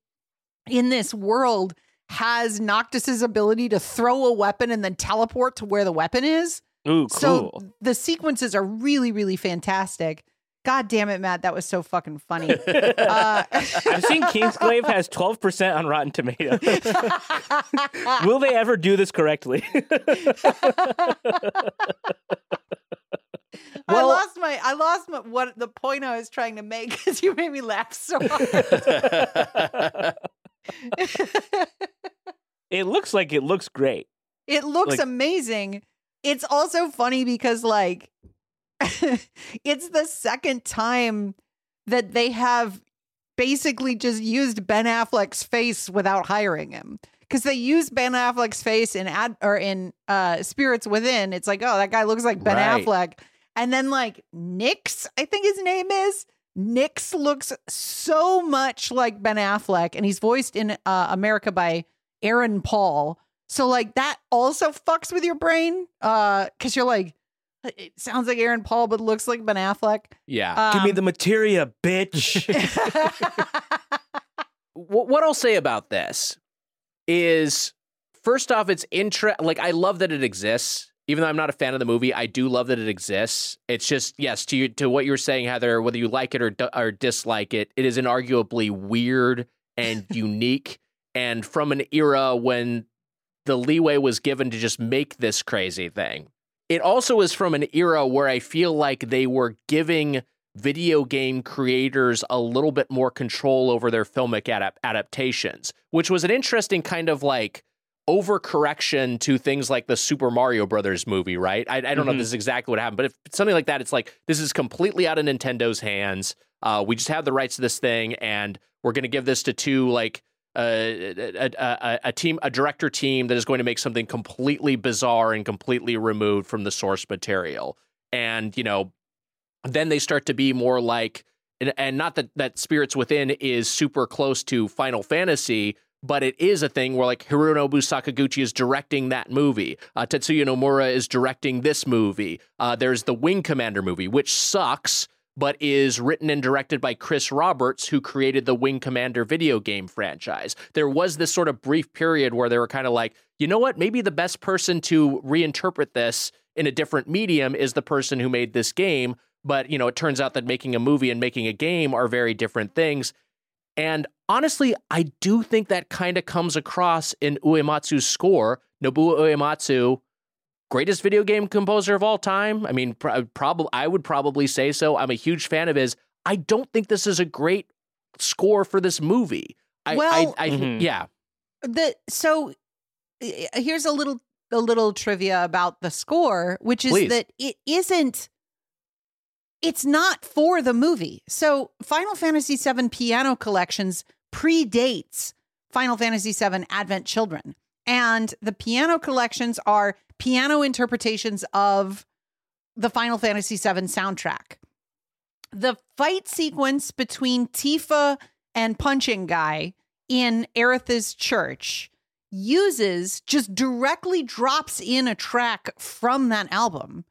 Speaker 2: in this world has Noctis's ability to throw a weapon and then teleport to where the weapon is.
Speaker 4: Ooh, cool.
Speaker 2: So the sequences are really, really fantastic. God damn it, Matt. That was so fucking funny. uh,
Speaker 4: I've seen Kingsglaive has 12% on Rotten Tomatoes. Will they ever do this correctly?
Speaker 2: I lost my I lost my what the point I was trying to make because you made me laugh so hard.
Speaker 4: it looks like it looks great.
Speaker 2: It looks
Speaker 4: Like-
Speaker 2: amazing. It's also funny because like it's the second time that they have basically just used Ben Affleck's face without hiring him. Cuz they used Ben Affleck's face in ad or in uh Spirits Within. It's like, oh, that guy looks like Ben
Speaker 3: Right.
Speaker 2: Affleck. And then like Nyx, I think his name is, Nyx looks so much like Ben Affleck, and he's voiced in uh, America by Aaron Paul. So like that also fucks with your brain, uh, because you're like, it sounds like Aaron Paul, but looks like Ben Affleck.
Speaker 3: Yeah.
Speaker 4: Give me
Speaker 2: Um,
Speaker 4: the materia, bitch.
Speaker 3: what, what I'll say about this is first off, it's intra like I love that it exists. Even though I'm not a fan of the movie, I do love that it exists. It's just yes, to you, to what you were saying, Heather. Whether you like it or or dislike it, it is inarguably weird and unique, and from an era when the leeway was given to just make this crazy thing. It also is from an era where I feel like they were giving video game creators a little bit more control over their filmic adap- adaptations, which was an interesting kind of like overcorrection to things like the Super Mario Brothers movie, right? I, I don't know if
Speaker 4: Mhm.
Speaker 3: this is exactly what happened, but if something like that, it's like this is completely out of Nintendo's hands. Uh, we just have the rights to this thing, and we're going to give this to two like uh, a, a, a, a team, a director team that is going to make something completely bizarre and completely removed from the source material. And you know, then they start to be more like, and, and not that that Spirits Within is super close to Final Fantasy, but it is a thing where like Hironobu Sakaguchi is directing that movie. Uh, Tetsuya Nomura is directing this movie. Uh, there's the Wing Commander movie, which sucks, but is written and directed by Chris Roberts, who created the Wing Commander video game franchise. There was this sort of brief period where they were kind of like, you know what? Maybe the best person to reinterpret this in a different medium is the person who made this game. But, you know, it turns out that making a movie and making a game are very different things. And honestly, I do think that kind of comes across in Uematsu's score. Nobuo Uematsu, greatest video game composer of all time. I mean, pr- probably I would probably say so. I'm a huge fan of his. I don't think this is a great score for this movie. I,
Speaker 2: Well-
Speaker 3: I, I
Speaker 4: Mhm.
Speaker 3: yeah,
Speaker 2: the so uh, here's a little a little trivia about the score which is
Speaker 3: Please.
Speaker 2: that it isn't it's not for the movie. So final fantasy VII piano collections predates final fantasy VII advent children. And the piano collections are piano interpretations of the final fantasy VII soundtrack. The fight sequence between tifa and punching guy in Aerith's church uses just directly drops in a track from that album,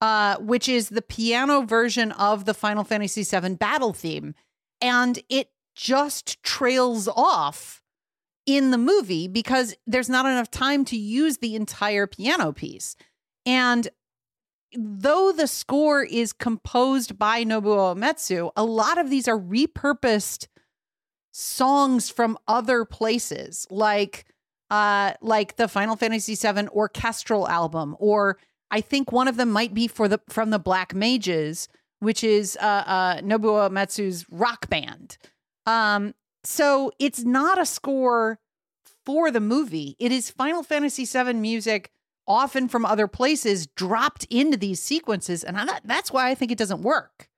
Speaker 2: uh, which is the piano version of the Final Fantasy VII battle theme. And it just trails off in the movie because there's not enough time to use the entire piano piece. And though the score is composed by Nobuo Uematsu, a lot of these are repurposed songs from other places like uh like the Final Fantasy VII orchestral album or I think one of them might be for the from the Black Mages which is uh uh Nobuo Uematsu's rock band. Um so it's not a score for the movie. It is Final Fantasy VII music often from other places dropped into these sequences and I, that's why I think it doesn't work.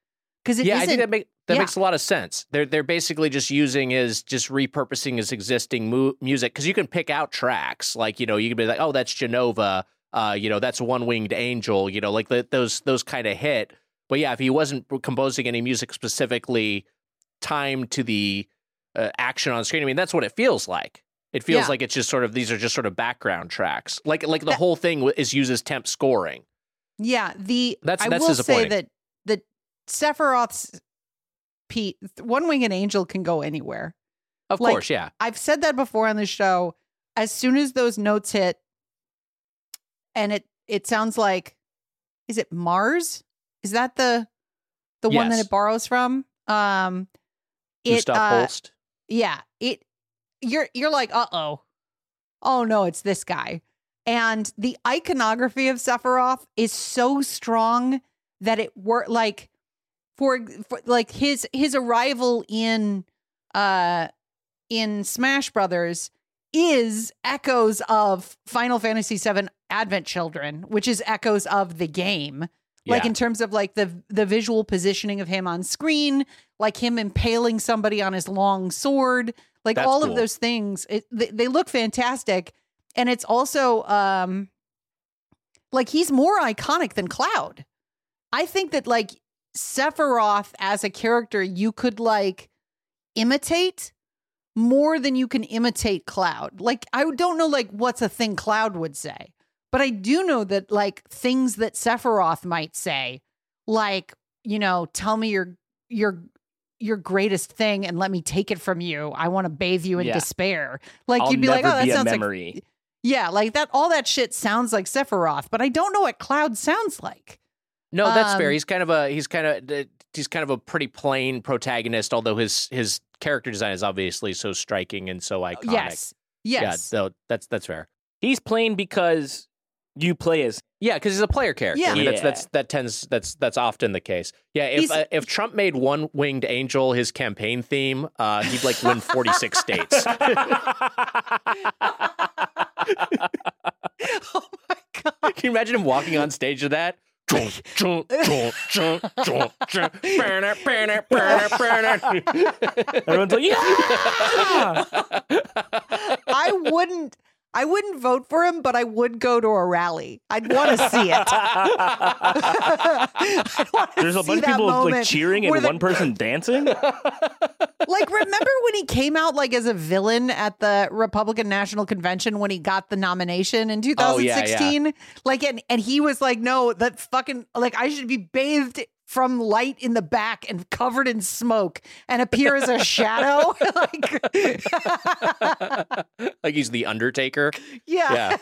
Speaker 2: Cuz it
Speaker 3: yeah, I think that make, that
Speaker 2: yeah.
Speaker 3: makes a lot of sense. They're they're basically just using his just repurposing his existing mu- music because you can pick out tracks like you know you can be like oh that's Jenova, uh you know that's One Winged Angel, you know like the, those those kind of hit. But yeah, if he wasn't composing any music specifically timed to the uh, action on screen, I mean that's what it feels like. It feels
Speaker 2: Yeah.
Speaker 3: like it's just sort of these are just sort of background tracks. Like like the
Speaker 2: That-
Speaker 3: whole thing is uses temp scoring.
Speaker 2: Yeah, the
Speaker 3: That's-
Speaker 2: I
Speaker 3: that's
Speaker 2: will say that that Sephiroth's Pete One Winged Angel can go anywhere.
Speaker 3: Of
Speaker 2: Like-
Speaker 3: course, yeah.
Speaker 2: I've said that before on the show. As soon as those notes hit, and it it sounds like, is it Mars? Is that the the one that it borrows from? Um, it
Speaker 3: Gustav
Speaker 2: uh,
Speaker 3: Holst.
Speaker 2: yeah, it you're you're like, uh oh, oh no, it's this guy. And the iconography of Sephiroth is so strong that it worked like for, for like his his arrival in uh in Smash Brothers is echoes of Final Fantasy VII Advent Children, which is echoes of the game. Like
Speaker 3: Yeah.
Speaker 2: in terms of like the the visual positioning of him on screen, like him impaling somebody on his long sword, like
Speaker 3: That's
Speaker 2: all
Speaker 3: cool.
Speaker 2: of those things. It, they, they look fantastic, and it's also um like he's more iconic than Cloud. I think that like Sephiroth as a character you could like imitate more than you can imitate Cloud. Like I don't know like what's a thing Cloud would say, but I do know that like things that Sephiroth might say, like, you know, tell me your your your greatest thing and let me take it from you. I want to bathe you in
Speaker 4: Yeah.
Speaker 2: despair. Like
Speaker 4: I'll
Speaker 2: you'd be like, oh, that sounds
Speaker 4: memory.
Speaker 2: like yeah, like that. All that shit sounds like Sephiroth, but I don't know what Cloud sounds like.
Speaker 3: No, that's fair.
Speaker 2: Um,
Speaker 3: He's kind of a he's kind of he's kind of a pretty plain protagonist, although his his character design is obviously so striking and so iconic.
Speaker 2: Yes, yes.
Speaker 3: Yeah, so that's that's fair.
Speaker 4: He's playing because you play as
Speaker 3: Yeah, because he's a player character.
Speaker 2: Yeah.
Speaker 3: I mean, that's that's that tends that's that's often the case. Yeah, if
Speaker 2: He's-
Speaker 3: uh, if Trump made one winged angel his campaign theme, uh, he'd like win forty six states.
Speaker 2: oh my god.
Speaker 3: Can you imagine him walking on stage to that? Chunk, chunk, chunk, chunk, chunk, chunk. Burner, burner, burner, burner.
Speaker 4: everyone's like, yeah.
Speaker 2: I wouldn't. I wouldn't vote for him, but I would go to a rally. I'd want to see it.
Speaker 4: There's a bunch of people like cheering and
Speaker 2: the-
Speaker 4: one person dancing.
Speaker 2: like remember when he came out like as a villain at the Republican National Convention when he got the nomination in
Speaker 3: Oh, yeah, yeah.
Speaker 2: 2016 like and, and he was like no that fucking like I should be bathed from light in the back and covered in smoke and appear as a shadow like
Speaker 3: like he's the Undertaker.
Speaker 2: yeah,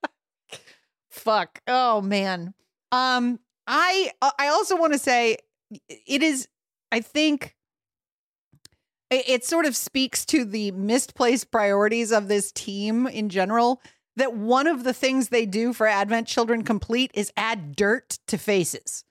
Speaker 2: fuck oh man um I I also want to say it is I think it, it sort of speaks to the misplaced priorities of this team in general that one of the things they do for Advent Children Complete is add dirt to faces.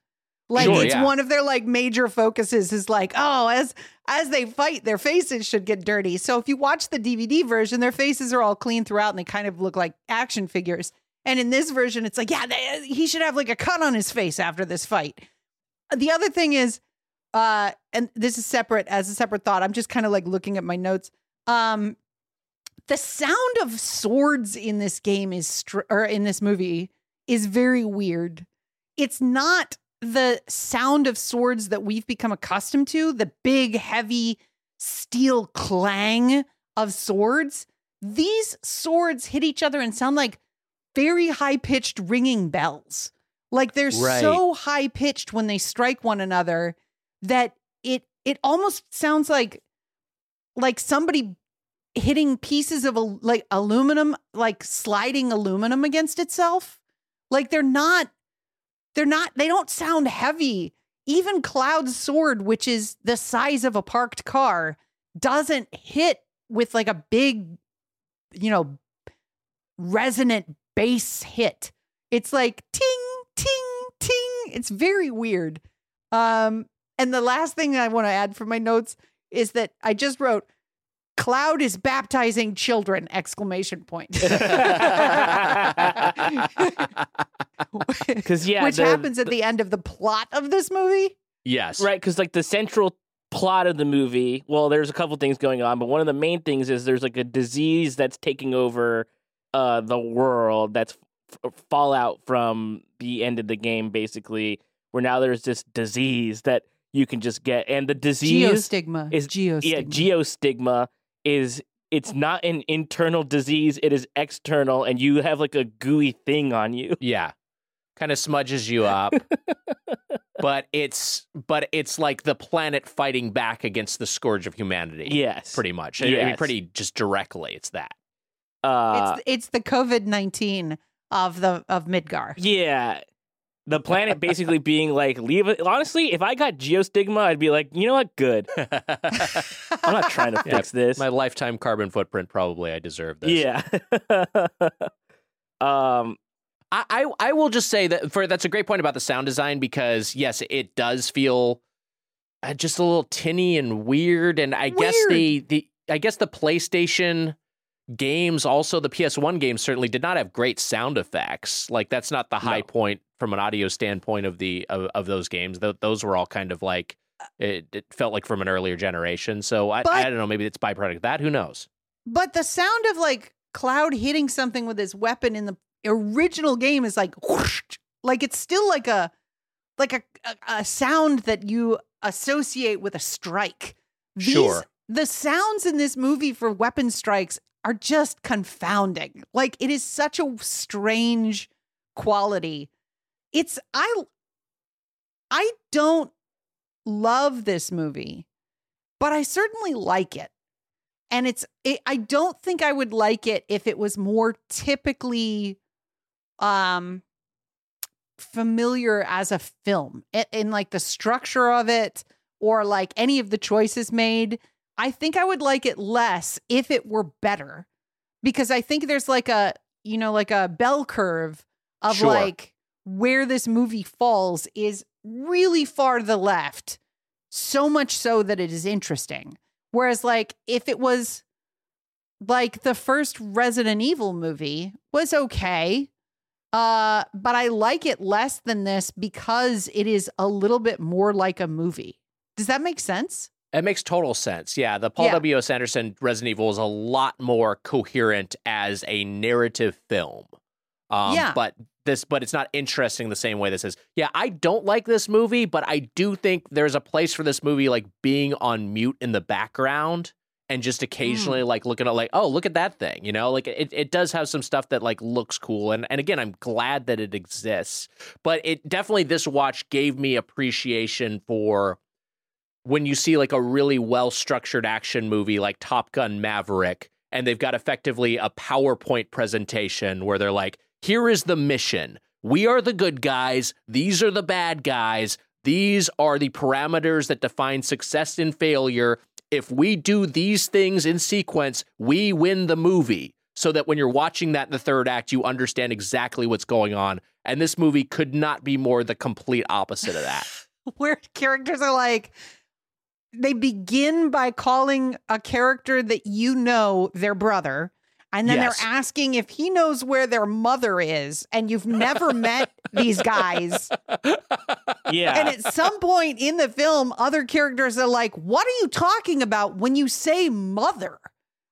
Speaker 2: Like
Speaker 3: Sure,
Speaker 2: it's
Speaker 3: yeah.
Speaker 2: one of their like major focuses is like, oh, as as they fight, their faces should get dirty. So if you watch the DVD version, their faces are all clean throughout and they kind of look like action figures. And in this version, it's like, yeah, they, he should have like a cut on his face after this fight. The other thing is, uh, and this is separate as a separate thought. I'm just kind of like looking at my notes. Um, the sound of swords in this game is str- or in this movie is very weird. It's not the sound of swords that we've become accustomed to, the big heavy steel clang of swords. These swords hit each other and sound like very high pitched ringing bells. Like they're
Speaker 3: Right.
Speaker 2: so high pitched when they strike one another that it it almost sounds like like somebody hitting pieces of like aluminum like sliding aluminum against itself like they're not they're not they don't sound heavy. Even cloud's sword which is the size of a parked car doesn't hit with like a big you know resonant bass hit. It's like ting ting ting. It's very weird. Um and the last thing i want to add for my notes is that i just wrote cloud is baptizing children exclamation point
Speaker 4: Because yeah,
Speaker 2: which
Speaker 4: the-
Speaker 2: happens at the end of the plot of this movie
Speaker 3: Yes.
Speaker 4: right? Because like the central plot of the movie, well, there's a couple things going on, but one of the main things is there's like a disease that's taking over uh the world. That's f- fallout from the end of the game, basically. Where now there's this disease that you can just get, and the disease
Speaker 2: geostigma
Speaker 4: is
Speaker 2: geostigma
Speaker 4: yeah, geostigma is it's not an internal disease; it is external, and you have like a gooey thing on you.
Speaker 3: Yeah. Kind of smudges you up. but it's but it's like the planet fighting back against the scourge of humanity.
Speaker 4: Yes,
Speaker 3: Pretty much. I mean, pretty just directly. It's that.
Speaker 4: Uh,
Speaker 2: it's it's the COVID nineteen of the of Midgar.
Speaker 4: Yeah. The planet basically being like, leave it. Honestly, if I got geostigma, I'd be like, you know what? Good. I'm not trying to
Speaker 3: Yeah,
Speaker 4: fix this.
Speaker 3: My lifetime carbon footprint probably I deserve this.
Speaker 4: yeah. um,
Speaker 3: I, I I will just say that for that's a great point about the sound design because yes, it does feel uh, just a little tinny and weird, and I guess the the I guess the PlayStation games, also the PS1 games, certainly did not have great sound effects. Like that's not the high
Speaker 4: No.
Speaker 3: point from an audio standpoint of the of, of those games. Th- those were all kind of like it, it felt like from an earlier generation. So I
Speaker 2: But-
Speaker 3: I don't know, maybe it's byproduct of that. Who knows?
Speaker 2: But the sound of like Cloud hitting something with his weapon in the original game is like whoosh, like it's still like a like a, a, a sound that you associate with a strike. These,
Speaker 3: Sure.
Speaker 2: The sounds in this movie for weapon strikes are just confounding. Like it is such a strange quality. It's I I don't love this movie, but I certainly like it. And it's it, I don't think I would like it if it was more typically um familiar as a film in, in like the structure of it or like any of the choices made. I think I would like it less if it were better because I think there's like a, you know, like a bell curve of
Speaker 3: Sure.
Speaker 2: like where this movie falls is really far to the left, so much so that it is interesting. Whereas, like, if it was like the first Resident Evil movie was okay, uh, but I like it less than this because it is a little bit more like a movie. Does that make sense?
Speaker 3: It makes total sense. Yeah, the Paul
Speaker 2: Yeah.
Speaker 3: W. S. Anderson Resident Evil is a lot more coherent as a narrative film. Um,
Speaker 2: Yeah.
Speaker 3: but this, but it's not interesting the same way this is. Yeah, I don't like this movie, but I do think there's a place for this movie, like being on mute in the background and just occasionally like looking at like, oh, look at that thing, you know, like it, it does have some stuff that like looks cool, and and again, I'm glad that it exists, but it definitely this watch gave me appreciation for when you see like a really well structured action movie like Top Gun Maverick, and they've got effectively a PowerPoint presentation where they're like, here is the mission. We are the good guys. These are the bad guys. These are the parameters that define success and failure. If we do these things in sequence, we win the movie. So that when you're watching that in the third act, you understand exactly what's going on. And this movie could not be more the complete opposite of that.
Speaker 2: Where characters are like, they begin by calling a character that you know their brother. And then
Speaker 3: Yes.
Speaker 2: they're asking if he knows where their mother is, and you've never met these guys.
Speaker 4: Yeah.
Speaker 2: And at some point in the film, other characters are like, What are you talking about when you say mother?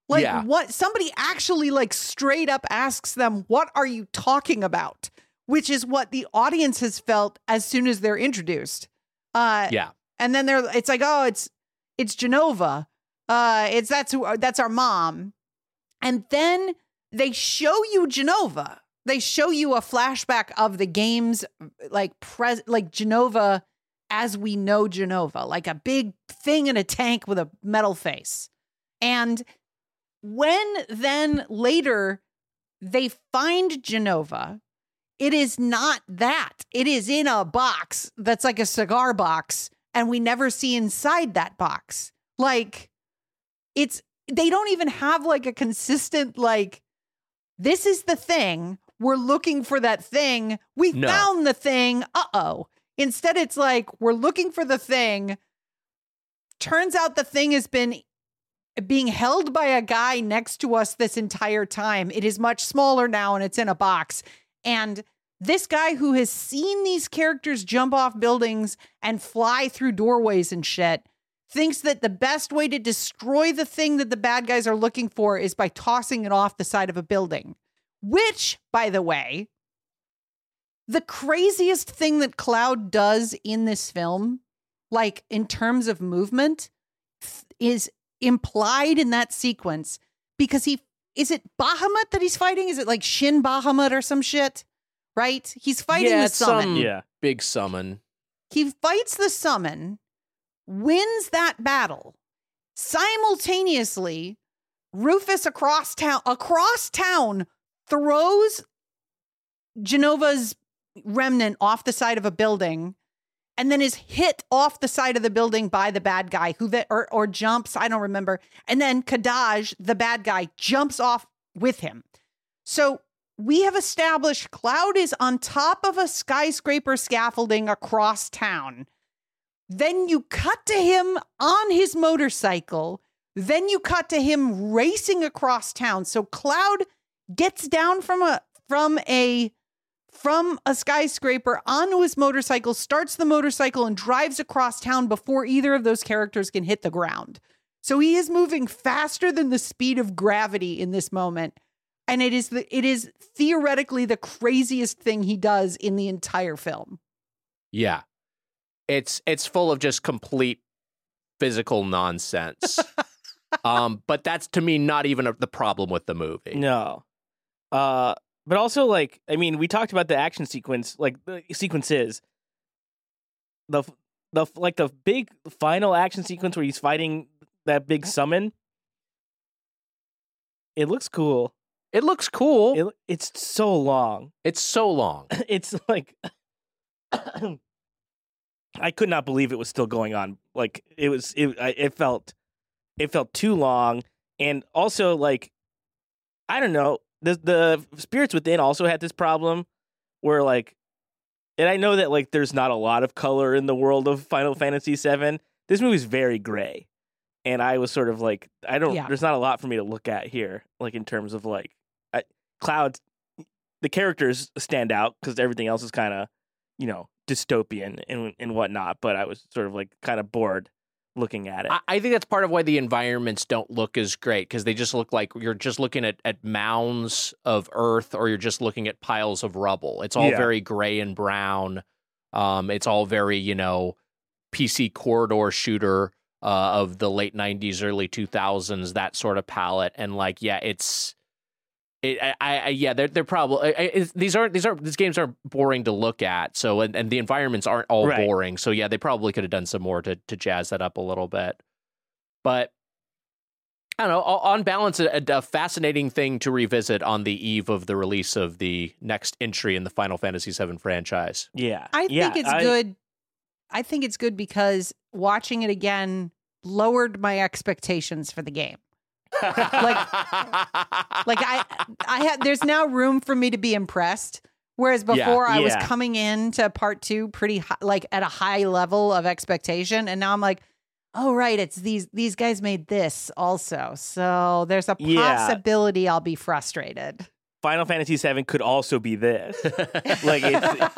Speaker 2: Like,
Speaker 3: Yeah.
Speaker 2: what somebody actually like straight up asks them, What are you talking about? Which is what the audience has felt as soon as they're introduced. Uh,
Speaker 3: yeah.
Speaker 2: And then they're it's like, oh, it's it's Jenova. Uh, it's that's who that's our mom. And then they show you Jenova. They show you a flashback of the games, like pres like Jenova as we know Jenova, like a big thing in a tank with a metal face. And when then later they find Jenova, it is not that. It is in a box that's like a cigar box, and we never see inside that box. Like, it's, they don't even have like a consistent, like, this is the thing. We're looking for that thing. We
Speaker 3: No.
Speaker 2: found the thing. Uh oh. Instead, it's like, we're looking for the thing. Turns out the thing has been being held by a guy next to us this entire time. It is much smaller now and it's in a box. And this guy who has seen these characters jump off buildings and fly through doorways and shit thinks that the best way to destroy the thing that the bad guys are looking for is by tossing it off the side of a building. Which, by the way, the craziest thing that Cloud does in this film, like in terms of movement, is implied in that sequence because he is it Bahamut that he's fighting? Is it like Shin Bahamut or some shit? Right? He's fighting
Speaker 3: Yeah,
Speaker 2: the summon.
Speaker 3: some-
Speaker 4: yeah.
Speaker 3: Big summon.
Speaker 2: He fights the summon, wins that battle. Simultaneously, Rufus across town across town throws Jenova's remnant off the side of a building and then is hit off the side of the building by the bad guy who that or, or jumps, I don't remember. And then Kadaj, the bad guy, jumps off with him. So we have established Cloud is on top of a skyscraper scaffolding across town. Then you cut to him on his motorcycle. Then you cut to him racing across town. So Cloud gets down from a from a from a skyscraper onto his motorcycle, starts the motorcycle and drives across town before either of those characters can hit the ground. So he is moving faster than the speed of gravity in this moment. And it is the it is theoretically the craziest thing he does in the entire film.
Speaker 3: Yeah. it's it's full of just complete physical nonsense. um, but that's to me not even a, the problem with the movie.
Speaker 4: No. Uh, but also like I mean, we talked about the action sequence, like the sequences. The the like the big final action sequence where he's fighting that big summon. It looks cool.
Speaker 3: It looks cool.
Speaker 4: It, it's so long.
Speaker 3: it's so long.
Speaker 4: It's like I could not believe it was still going on. Like it was it it felt it felt too long and also like I don't know, the the spirits within also had this problem where like and I know that like there's not a lot of color in the world of Final Fantasy 7. This movie's very gray. And I was sort of like I don't
Speaker 2: Yeah.
Speaker 4: there's not a lot for me to look at here like in terms of like I, Cloud the characters stand out because everything else is kind of, you know, dystopian and and whatnot. But I was sort of like kind of bored looking at it.
Speaker 3: I, I think that's part of why the environments don't look as great because they just look like you're just looking at, at mounds of earth or you're just looking at piles of rubble. It's all
Speaker 4: Yeah.
Speaker 3: very gray and brown. Um, it's all very, you know, PC corridor shooter uh, of the late 90s, early 2000s, that sort of palette. And like, yeah, it's. It, I, I, yeah, they're they're probably I- I- these aren't these aren't these games aren't boring to look at. So and, and the environments aren't all
Speaker 4: Right.
Speaker 3: boring. So yeah, they probably could have done some more to to jazz that up a little bit. But I don't know. On balance, a, a fascinating thing to revisit on the eve of the release of the next entry in the Final Fantasy VII franchise.
Speaker 4: yeah,
Speaker 2: I think it's
Speaker 4: I-
Speaker 2: good. I think it's good because watching it again lowered my expectations for the game. Like- Like I, I had. There's now room for me to be impressed. Whereas
Speaker 3: Yeah,
Speaker 2: before, I was
Speaker 4: yeah.
Speaker 2: coming into part two pretty high, like at a high level of expectation, and now I'm like, oh right, it's these these guys made this also, so there's a
Speaker 4: Yeah.
Speaker 2: possibility I'll be frustrated.
Speaker 4: Final Fantasy VII could also be this. like it's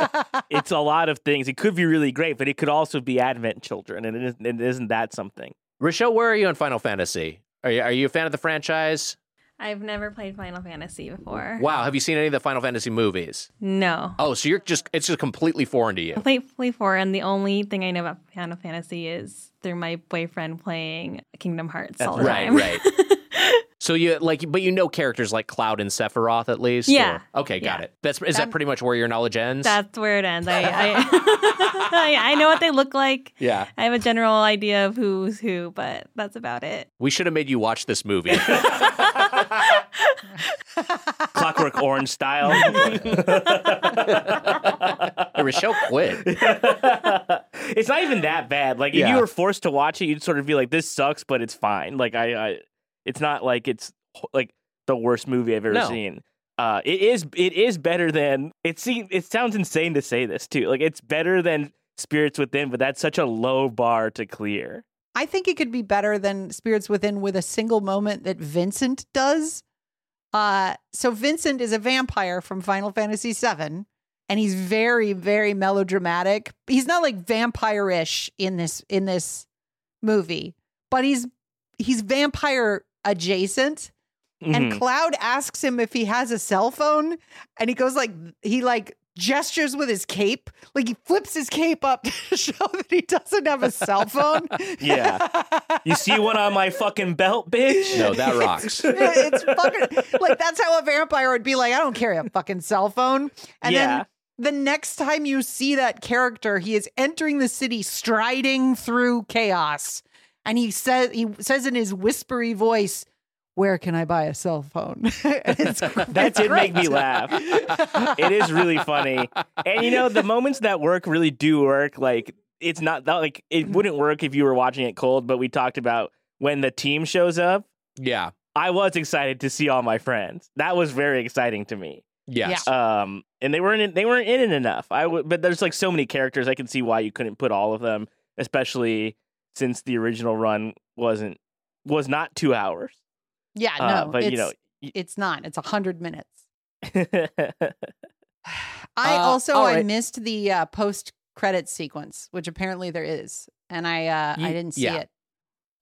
Speaker 4: it's a lot of things. It could be really great, but it could also be Advent Children, and it isn't, and isn't that something?
Speaker 3: Rochelle, where are you on Final Fantasy? Are you, are you a fan of the franchise?
Speaker 5: I've never played Final Fantasy before.
Speaker 3: Wow, have you seen any of the Final Fantasy movies?
Speaker 5: No.
Speaker 3: Oh, so you're just it's just completely foreign to you.
Speaker 5: Completely played Play 4, and the only thing I know about Final Fantasy is through my boyfriend playing Kingdom Hearts all the
Speaker 3: right,
Speaker 5: time.
Speaker 3: right. So you like, but you know characters like Cloud and Sephiroth at least.
Speaker 5: Yeah.
Speaker 3: or- Okay, got
Speaker 5: Yeah.
Speaker 3: it. That's is that
Speaker 5: Um,
Speaker 3: pretty much where your knowledge ends?
Speaker 5: That's where it ends. I, I, I know what they look like.
Speaker 3: yeah.
Speaker 5: I have a general idea of who's who, but that's about it.
Speaker 3: We should have made you watch this movie.
Speaker 4: Clockwork Orange style.
Speaker 3: Hey, Rochelle quit.
Speaker 4: it's not even that bad. Like if
Speaker 3: Yeah.
Speaker 4: you were forced to watch it, you'd sort of be like, "This sucks," but it's fine. Like I, I it's not like it's like the worst movie I've ever
Speaker 3: No.
Speaker 4: seen. Uh, it is. It is better than it. seems. it sounds insane to say this too. Like it's better than Spirits Within, but that's such a low bar to clear.
Speaker 2: I think it could be better than Spirits Within with a single moment that Vincent does. Uh, so Vincent is a vampire from Final Fantasy VII, and he's very, very melodramatic. He's not like vampire-ish in this in this movie, but he's he's vampire adjacent. And
Speaker 4: Mhm.
Speaker 2: Cloud asks him if he has a cell phone, and he goes like he like gestures with his cape, like he flips his cape up to show that he doesn't have a cell phone.
Speaker 4: Yeah. you see one on my fucking belt, bitch.
Speaker 3: No, that rocks.
Speaker 2: Yeah, it's fucking like that's how a vampire would be like. I don't carry a fucking cell phone. And
Speaker 4: Yeah.
Speaker 2: then the next time you see that character, he is entering the city striding through chaos, and he says he says in his whispery voice, "Where can I buy a cell phone?" It's-
Speaker 4: That did make me laugh. it is really funny. And you know, the moments that work really do work. Like it's not that like it wouldn't work if you were watching it cold, but we talked about when the team shows up.
Speaker 3: Yeah.
Speaker 4: I was excited to see all my friends. That was very exciting to me.
Speaker 3: Yes.
Speaker 4: Um, and they weren't in, they weren't in it enough. I would, but there's like so many characters. I can see why you couldn't put all of them, especially since the original run wasn't was not two hours.
Speaker 2: Yeah, no,
Speaker 4: Uh, but
Speaker 2: it's,
Speaker 4: you know,
Speaker 2: it's not. It's a hundred minutes.
Speaker 4: y-
Speaker 2: I
Speaker 3: Uh,
Speaker 2: also
Speaker 3: all
Speaker 2: I missed the uh, post credit sequence, which apparently there is, and I uh, I didn't see
Speaker 3: yeah.
Speaker 2: it.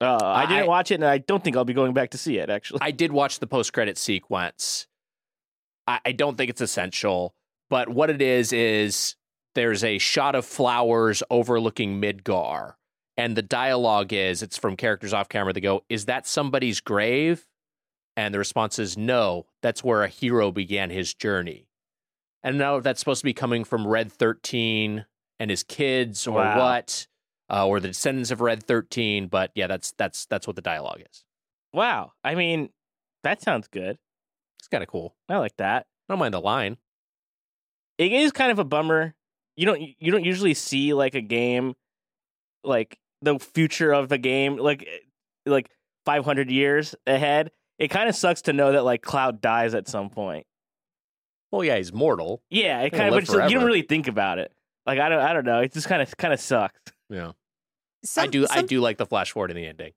Speaker 4: uh, I didn't
Speaker 3: I-
Speaker 4: watch it, and I don't think I'll be going back to see it. Actually,
Speaker 3: I did watch the post credit sequence. I, I don't think it's essential, but what it is is there's a shot of flowers overlooking Midgar, and the dialogue is it's from characters off camera. They go, "Is that somebody's grave?" And the response is, "No, that's where a hero began his journey." And now that's supposed to be coming from Red Thirteen and his kids, or
Speaker 4: Wow.
Speaker 3: what, uh, or the descendants of Red Thirteen. But yeah, that's that's that's what the dialogue is.
Speaker 4: Wow. I mean, that sounds good.
Speaker 3: It's kind of cool.
Speaker 4: I like that.
Speaker 3: I don't mind the line.
Speaker 4: It is kind of a bummer. You don't you don't usually see like a game like the future of the game like like 500 years ahead. It kind of sucks to know that like Cloud dies at some point.
Speaker 3: Well, yeah, he's mortal.
Speaker 4: Yeah, it kind of
Speaker 3: live
Speaker 4: but you don't really think about it. Like I don't I don't know. It just kind of kind of sucks.
Speaker 3: Yeah, I
Speaker 2: Some-
Speaker 3: do. I do like the flash forward in the ending.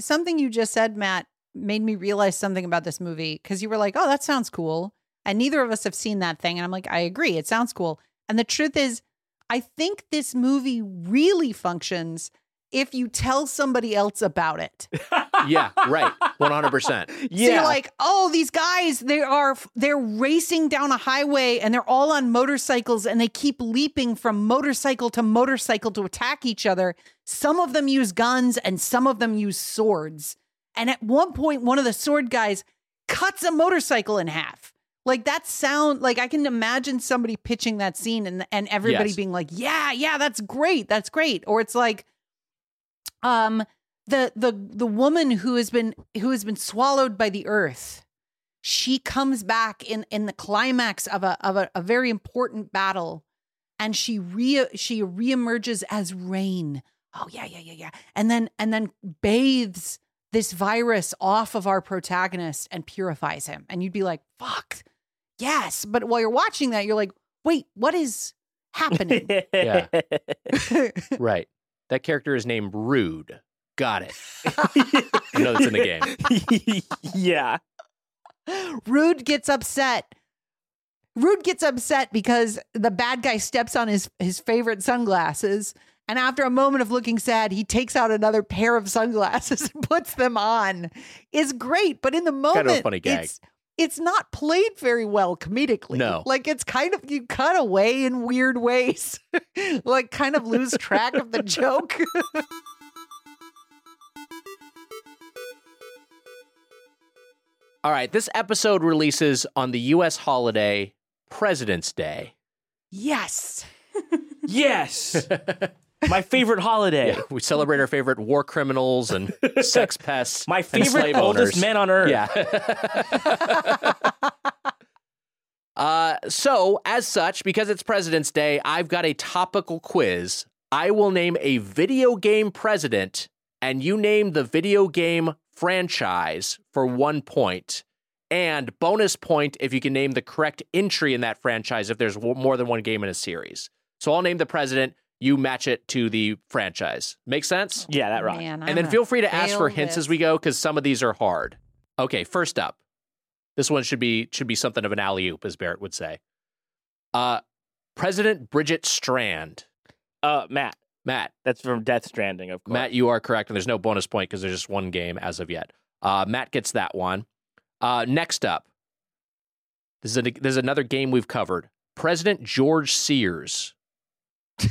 Speaker 2: something you just said, Matt, made me realize something about this movie because you were like, oh, that sounds cool. And neither of us have seen that thing. And I'm like, I agree. It sounds cool. And the truth is, I think this movie really functions if you tell somebody else about it.
Speaker 3: Yeah, right. One hundred percent.
Speaker 2: So you're like, oh, these guys, they are they're racing down a highway and they're all on motorcycles and they keep leaping from motorcycle to motorcycle to attack each other. Some of them use guns and some of them use swords. And at one point, one of the sword guys cuts a motorcycle in half. Like that sound, like I can imagine somebody pitching that scene and and everybody
Speaker 3: Yes.
Speaker 2: being like, "Yeah, yeah, that's great, that's great." Or it's like, um, the the the woman who has been who has been swallowed by the earth she comes back in in the climax of a of a, a very important battle and she re she reemerges as rain oh yeah yeah yeah yeah and then and then bathes this virus off of our protagonist and purifies him and you'd be like fuck yes but while you're watching that you're like wait what is happening
Speaker 3: Yeah. Right. That character is named Rude. Got it. I know that's in the game.
Speaker 4: yeah.
Speaker 2: Rude gets upset. Rude gets upset because the bad guy steps on his his favorite sunglasses. And after a moment of looking sad, he takes out another pair of sunglasses and puts them on. It's great, but in the moment,
Speaker 3: Kind of a funny gag.
Speaker 2: It's it's not played very well comedically.
Speaker 3: No.
Speaker 2: like it's kind of you cut away in weird ways, like kind of lose track of the joke.
Speaker 3: All right. This episode releases on the U.S. holiday President's Day.
Speaker 2: yes,
Speaker 4: Yes. My favorite holiday.
Speaker 3: Yeah, we celebrate our favorite war criminals and sex pests.
Speaker 4: My favorite
Speaker 3: slave
Speaker 4: oldest
Speaker 3: owners.
Speaker 4: men on earth.
Speaker 3: Yeah. uh, so, as such, because it's President's Day, I've got a topical quiz. I will name a video game president, and you name the video game franchise for one point. And bonus point if you can name the correct entry in that franchise if there's w- more than one game in a series. So I'll name the president, you match it to the franchise. Make sense?
Speaker 4: Yeah, that right.
Speaker 2: man.
Speaker 3: And then feel free to ask for hints as we go because some of these are hard. Okay, first up, this one should be should be something of an alley oop, as Barrett would say. Uh, President Bridget Strand.
Speaker 4: Uh, Matt.
Speaker 3: Matt,
Speaker 4: That's from Death Stranding, of course.
Speaker 3: Matt, you are correct, and there's no bonus point because there's just one game as of yet. Uh, Matt gets that one. Uh, next up, this is a, this is another game we've covered. President George Sears.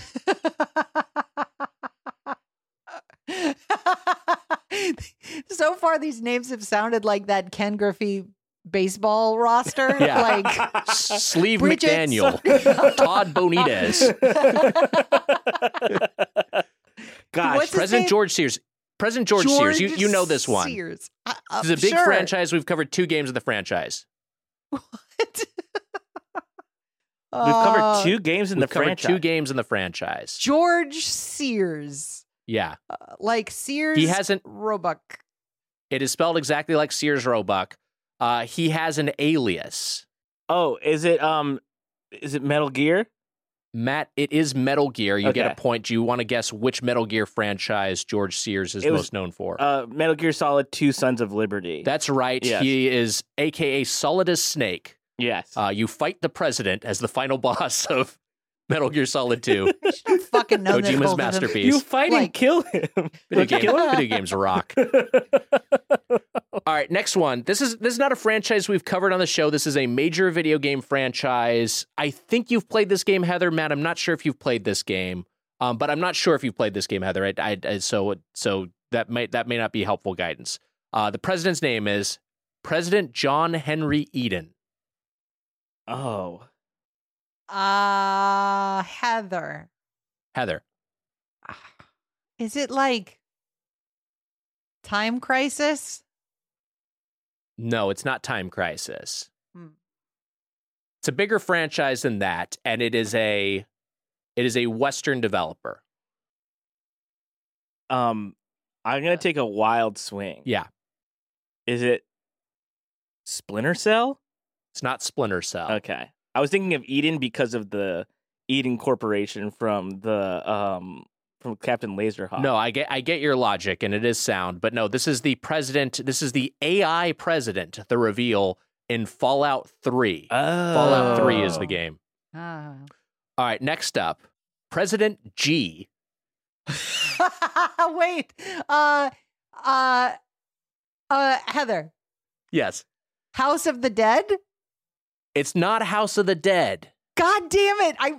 Speaker 2: so far, these names have sounded like that Ken Griffey baseball roster.
Speaker 3: Yeah.
Speaker 2: Like,
Speaker 3: Sleeve
Speaker 2: Bridget
Speaker 3: McDaniel, Todd Bonitas,
Speaker 4: Gosh.
Speaker 2: What's
Speaker 3: President? George Sears. President George, Sears, you, you know this one.
Speaker 2: Sears. Uh, uh,
Speaker 3: This is a big
Speaker 2: sure.
Speaker 3: franchise. We've covered two games of the franchise.
Speaker 4: We've
Speaker 2: Uh,
Speaker 4: covered two games in
Speaker 3: We've
Speaker 4: the franchise.
Speaker 3: two games in the franchise.
Speaker 2: George Sears.
Speaker 3: Yeah.
Speaker 2: Uh, like Sears.
Speaker 3: He hasn't-
Speaker 2: Roebuck.
Speaker 3: It is spelled exactly like Sears Roebuck. Uh, he has an alias.
Speaker 4: Oh, is it um is it Metal Gear?
Speaker 3: Matt, it is Metal Gear. You get a point. Do you want to guess which Metal Gear franchise George Sears is
Speaker 4: was-
Speaker 3: most known for?
Speaker 4: Uh Metal Gear Solid 2 Sons of Liberty.
Speaker 3: That's right.
Speaker 4: Yes.
Speaker 3: He is AKA Solidus Snake.
Speaker 4: Yes.
Speaker 3: Uh, you fight the president as the final boss of Metal Gear Solid 2.
Speaker 2: Fucking know this
Speaker 3: Kojima's
Speaker 2: both of them.
Speaker 3: masterpiece.
Speaker 4: You fight and
Speaker 2: Like-
Speaker 4: kill him.
Speaker 3: Video,
Speaker 4: Don't
Speaker 3: game, video games rock. All right, next one. This is this is not a franchise we've covered on the show. This is a major video game franchise. I think you've played this game, Heather. Matt, I'm not sure if you've played this game, um, but I'm not sure if you've played this game, Heather. I, I, I- so so that might that may not be helpful guidance. Uh, the president's name is President John Henry Eden.
Speaker 4: Oh,
Speaker 2: Uh, Heather.
Speaker 3: Heather.
Speaker 2: Is it like Time Crisis?
Speaker 3: No, it's not Time Crisis.
Speaker 2: Hmm.
Speaker 3: It's a bigger franchise than that, and it is a it is a Western developer.
Speaker 4: um, I'm gonna take a wild swing.
Speaker 3: Yeah,
Speaker 4: Is it Splinter Cell?
Speaker 3: It's not Splinter Cell.
Speaker 4: Okay, I was thinking of Eden because of the Eden Corporation from the um from Captain Laserhawk.
Speaker 3: No, I get I get your logic, and it is sound, but no, this is the president. This is the AI president. The reveal in Fallout Three.
Speaker 4: oh.
Speaker 3: Fallout Three is the game.
Speaker 2: Ah.
Speaker 3: All right, next up, President G.
Speaker 2: Wait. Uh, uh, uh, Heather.
Speaker 3: Yes,
Speaker 2: House of the Dead?
Speaker 3: It's not House of the Dead.
Speaker 2: God damn it. I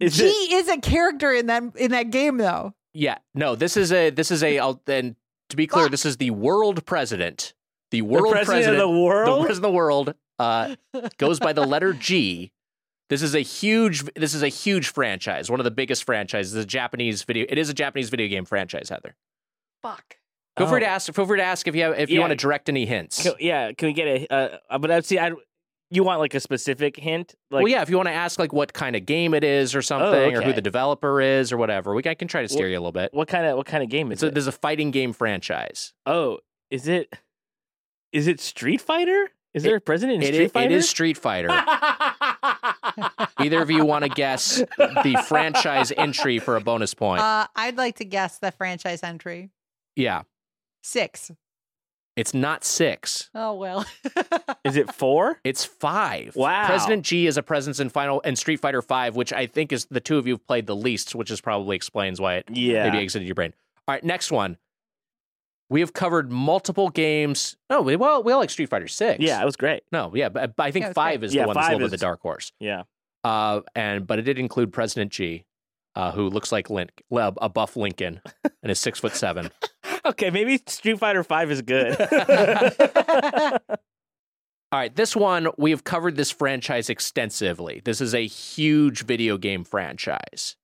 Speaker 4: Is
Speaker 2: G
Speaker 4: it?
Speaker 2: is a character in that in that game though.
Speaker 3: Yeah, no, this is a this is a. I'll, and to be clear, this is the world president. The
Speaker 4: The
Speaker 3: world
Speaker 4: president, of the world.
Speaker 3: the president of the world uh, goes by the letter G. This is a huge. This is a huge franchise. One of the biggest franchises. A Japanese video. It is a Japanese video game franchise. Heather,
Speaker 2: Fuck.
Speaker 3: feel free to
Speaker 4: Oh.
Speaker 3: ask. Feel free to ask if you have, if you want to direct any hints.
Speaker 4: Can- yeah, can we get a? Uh, but I see. I you want like a specific hint? Like
Speaker 3: well, yeah. If you want to ask like what kind of game it is or something, or who the developer is or whatever, we can, I can try to steer
Speaker 4: Wh-
Speaker 3: you a little bit.
Speaker 4: what kind of what kind of game is
Speaker 3: It's a,
Speaker 4: it?
Speaker 3: there's a fighting game franchise.
Speaker 4: oh, is it? Is it Street Fighter? Is there a president in
Speaker 3: It
Speaker 4: Street
Speaker 3: is,
Speaker 4: Fighter?
Speaker 3: it is Street Fighter. Either of you want to guess the franchise entry for a bonus point?
Speaker 2: Uh, I'd like to guess the franchise entry.
Speaker 3: yeah,
Speaker 2: Six.
Speaker 3: It's not six.
Speaker 2: Oh well.
Speaker 4: Is it four?
Speaker 3: It's five.
Speaker 4: Wow.
Speaker 3: President G is a presence in Final and Street Fighter Five, which I think is the two of you have played the least, which is probably explains why it
Speaker 4: Yeah.
Speaker 3: maybe exited your brain. All right, next one. We have covered multiple games. Oh, we well, we all like Street Fighter Six.
Speaker 4: Yeah, it was great.
Speaker 3: No, yeah, but, but I think
Speaker 2: Yeah,
Speaker 3: five
Speaker 2: great.
Speaker 3: is
Speaker 4: Yeah,
Speaker 3: the one that's a
Speaker 4: five
Speaker 3: little bit the dark horse.
Speaker 4: Yeah.
Speaker 3: Uh, and but it did include President G, uh, who looks like Link, a buff Lincoln, and is six foot seven.
Speaker 4: Okay, maybe Street Fighter Five is good.
Speaker 3: All right, this one we have covered this franchise extensively. This is a huge video game franchise.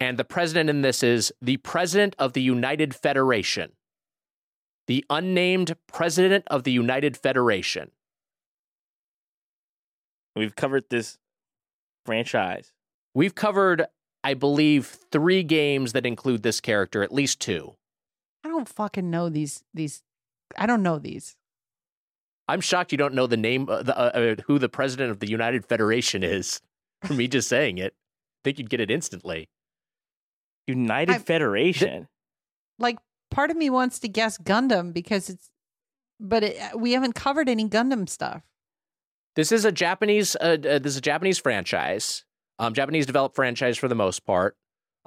Speaker 3: And the president in this is the president of the United Federation. The unnamed president of the United Federation.
Speaker 4: We've covered this franchise.
Speaker 3: We've covered, I believe, three games that include this character, at least two.
Speaker 2: I don't fucking know these these. I don't know these.
Speaker 3: I'm shocked you don't know the name, uh, the, uh, uh, who the president of the United Federation is. For me just saying it, I think you'd get it instantly.
Speaker 4: United
Speaker 2: I-
Speaker 4: Federation.
Speaker 2: Like part of me wants to guess Gundam because it's, but it, we haven't covered any Gundam stuff.
Speaker 3: This is a Japanese. Uh, uh, this is a Japanese franchise. Um, Japanese developed franchise for the most part.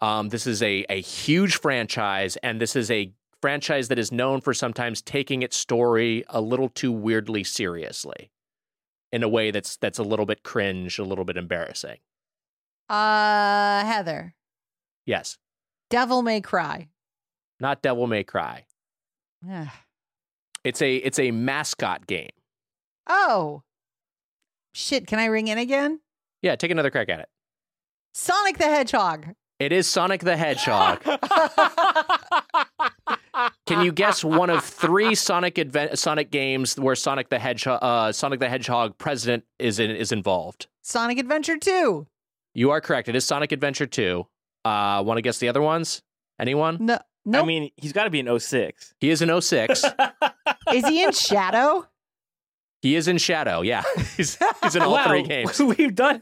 Speaker 3: Um, this is a a huge franchise, and this is a franchise that is known for sometimes taking its story a little too weirdly seriously, in a way that's that's a little bit cringe, a little bit embarrassing.
Speaker 2: Uh, Heather,
Speaker 3: Yes,
Speaker 2: Devil May Cry.
Speaker 3: not Devil May Cry. It's a it's a mascot game.
Speaker 2: Oh, shit! Can I ring in again?
Speaker 3: Yeah, take another crack at it.
Speaker 2: Sonic the Hedgehog.
Speaker 3: It is Sonic the Hedgehog. Can you guess one of three Sonic advent Sonic games where Sonic the Hedgehog, uh, Sonic the Hedgehog president is in, is involved?
Speaker 2: Sonic Adventure 2.
Speaker 3: You are correct. It is Sonic Adventure Two. Uh, want to guess the other ones? Anyone?
Speaker 2: No, no.
Speaker 4: I mean, he's got to be an 06.
Speaker 3: He is in 06.
Speaker 2: is he in Shadow?
Speaker 3: He is in Shadow. Yeah, he's, he's in all
Speaker 4: wow,
Speaker 3: three games.
Speaker 4: We've done,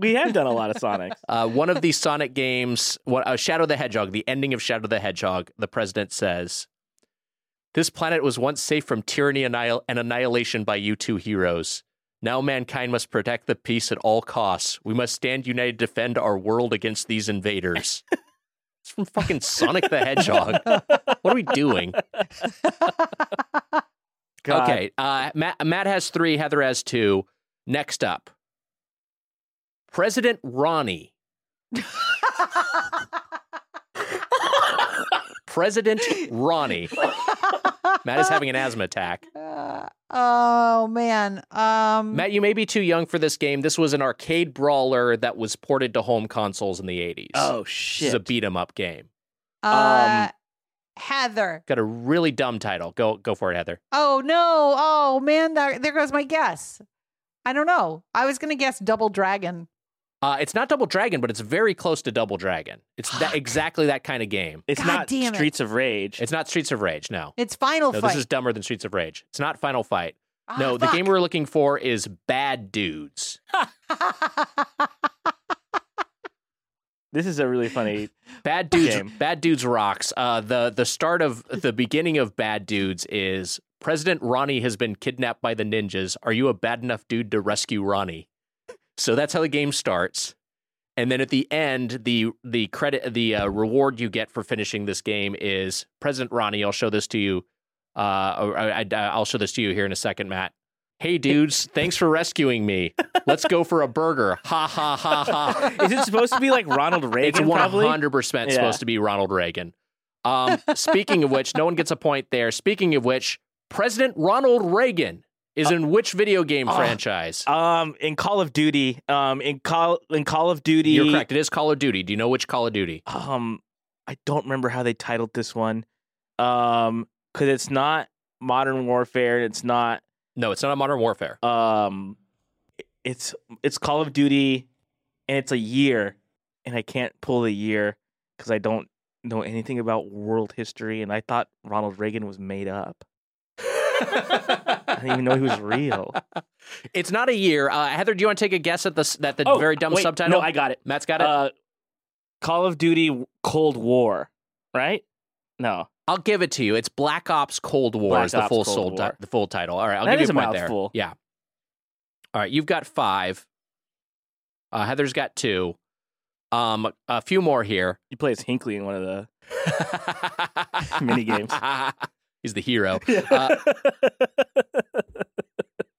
Speaker 4: we have done a lot of Sonic.
Speaker 3: Uh, one of the Sonic games, what, uh, Shadow the Hedgehog, the ending of Shadow the Hedgehog, the president says, This planet was once safe from tyranny annihil- and annihilation by you two heroes. Now mankind must protect the peace at all costs. We must stand united to defend our world against these invaders. it's from fucking Sonic the Hedgehog. What are we doing?
Speaker 4: God.
Speaker 3: Okay, uh, Matt, Matt has three, Heather has two. Next up, President Ronnie. President Ronnie. Matt is having an asthma attack.
Speaker 2: Uh, oh man. Um
Speaker 3: Matt, you may be too young for this game. This was an arcade brawler that was ported to home consoles in the 80s.
Speaker 4: Oh shit!
Speaker 3: a beat 'em up game.
Speaker 2: uh, Heather.
Speaker 3: Got a really dumb title. Go go for it, Heather.
Speaker 2: Oh no. Oh man, there, there goes my guess. I don't know. I was gonna guess Double Dragon.
Speaker 3: Uh, it's not Double Dragon, but it's very close to Double Dragon. It's that, exactly that kind of game.
Speaker 4: it's
Speaker 2: God
Speaker 4: not
Speaker 2: damn it.
Speaker 4: Streets of Rage.
Speaker 3: It's not Streets of Rage. No,
Speaker 2: It's Final
Speaker 3: no,
Speaker 2: Fight.
Speaker 3: this is dumber than Streets of Rage. It's not Final Fight.
Speaker 2: Ah,
Speaker 3: no, the game we're looking for is Bad Dudes.
Speaker 4: this is a really funny.
Speaker 3: Bad Dudes.
Speaker 4: Game.
Speaker 3: Bad Dudes rocks. Uh, the the start of the beginning of Bad Dudes is President Ronnie has been kidnapped by the ninjas. Are you a bad enough dude to rescue Ronnie? So that's how the game starts. And then at the end, the the credit, the uh, reward you get for finishing this game is President Ronnie. I'll show this to you. Uh, I, I, I'll show this to you here in a second, Matt. Hey, dudes! thanks for rescuing me. Let's go for a burger. Ha ha ha ha.
Speaker 4: Is it supposed to be like Ronald Reagan?
Speaker 3: one
Speaker 4: probably.
Speaker 3: hundred percent supposed to be Ronald Reagan. Um, speaking of which, no one gets a point there. Speaking of which, President Ronald Reagan is in which video game
Speaker 4: Oh.
Speaker 3: franchise?
Speaker 4: Um, in Call of Duty, um, in Call in Call of Duty,
Speaker 3: You're correct. It is Call of Duty. Do you know which Call of Duty?
Speaker 4: Um, I don't remember how they titled this one. Um, because it's not Modern Warfare. It's not.
Speaker 3: No, it's not a Modern Warfare.
Speaker 4: Um, it's it's Call of Duty, and it's a year, and I can't pull the year because I don't know anything about world history, and I thought Ronald Reagan was made up. I didn't even know he was real.
Speaker 3: It's not a year. Uh, Heather, do you want to take a guess at the s- that the
Speaker 4: Oh,
Speaker 3: very dumb
Speaker 4: wait,
Speaker 3: subtitle?
Speaker 4: No, I got it.
Speaker 3: Matt's got it.
Speaker 4: Uh, Call of Duty Cold War, right? No,
Speaker 3: I'll give it to you. It's Black Ops Cold War
Speaker 4: Black
Speaker 3: is the
Speaker 4: Ops
Speaker 3: full
Speaker 4: Cold
Speaker 3: soul ti- the full title. All right, I'll
Speaker 4: That
Speaker 3: give
Speaker 4: is
Speaker 3: you a
Speaker 4: a
Speaker 3: point there.
Speaker 4: mouthful.
Speaker 3: Yeah. All right, you've got five. Uh, Heather's got two. Um, a few more here.
Speaker 4: you play as Hinckley in one of the Mini games.
Speaker 3: He's the hero. Uh,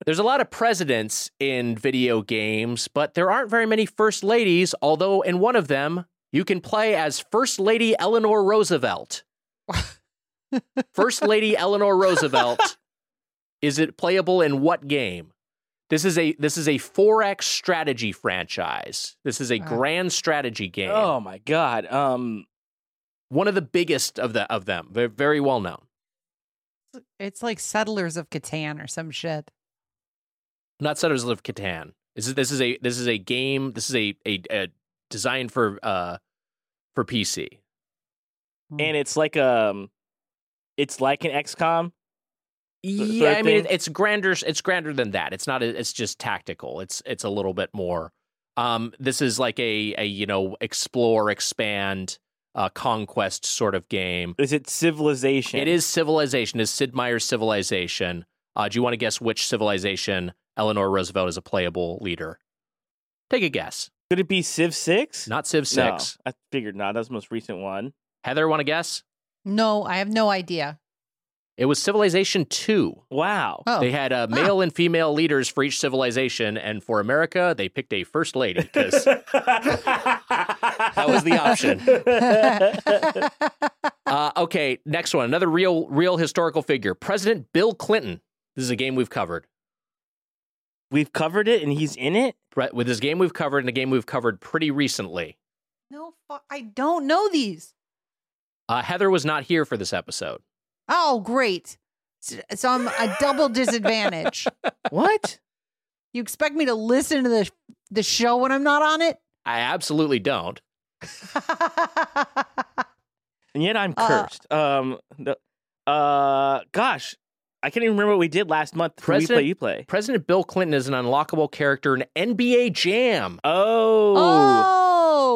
Speaker 3: there's a lot of presidents in video games, but there aren't very many first ladies, although in one of them, you can play as First Lady Eleanor Roosevelt. First Lady Eleanor Roosevelt. Is it playable in what game? This is a this is a 4X strategy franchise. This is a grand strategy game.
Speaker 4: oh my god. Um,
Speaker 3: One of the biggest of the of them. They're very well known.
Speaker 2: it's like Settlers of Catan or some shit.
Speaker 3: not Settlers of Catan. This is this is a this is a game. This is a a, a designed for uh for PC.
Speaker 4: and it's like um, it's like an XCOM.
Speaker 3: Yeah, I mean
Speaker 4: thing?
Speaker 3: it's grander. It's grander than that. It's not. It's just tactical. It's it's a little bit more. Um, this is like a a you know explore, expand, uh, conquest sort of game.
Speaker 4: Is it Civilization?
Speaker 3: It is Civilization. Is Sid Meier's Civilization? Uh, do you want to guess which civilization Eleanor Roosevelt is a playable leader? Take a guess.
Speaker 4: Could it be Civ Six?
Speaker 3: Not Civ Six.
Speaker 4: No, I figured not. That's the most recent one.
Speaker 3: Heather, want to guess?
Speaker 2: No, I have no idea.
Speaker 3: It was Civilization 2.
Speaker 4: Wow.
Speaker 2: Oh,
Speaker 3: They had uh, male and female leaders for each civilization, and for America, they picked a first lady because that was the option. Uh, okay, next one. Another real, real historical figure. President Bill Clinton. This is a game we've covered.
Speaker 4: We've covered it, and he's in it.
Speaker 3: Pre- With this game we've covered and a game we've covered pretty recently.
Speaker 2: no, I don't know these.
Speaker 3: Uh, Heather was not here for this episode.
Speaker 2: Oh, great. So, so I'm a double disadvantage.
Speaker 4: What?
Speaker 2: You expect me to listen to the the show when I'm not on it?
Speaker 3: I absolutely don't.
Speaker 4: And yet I'm
Speaker 2: Uh,
Speaker 4: cursed. um. The, uh. Gosh, I can't even remember what we did last month. Who we
Speaker 3: President-
Speaker 4: play. You play.
Speaker 3: President Bill Clinton is an unlockable character in NBA Jam.
Speaker 4: Oh.
Speaker 2: oh,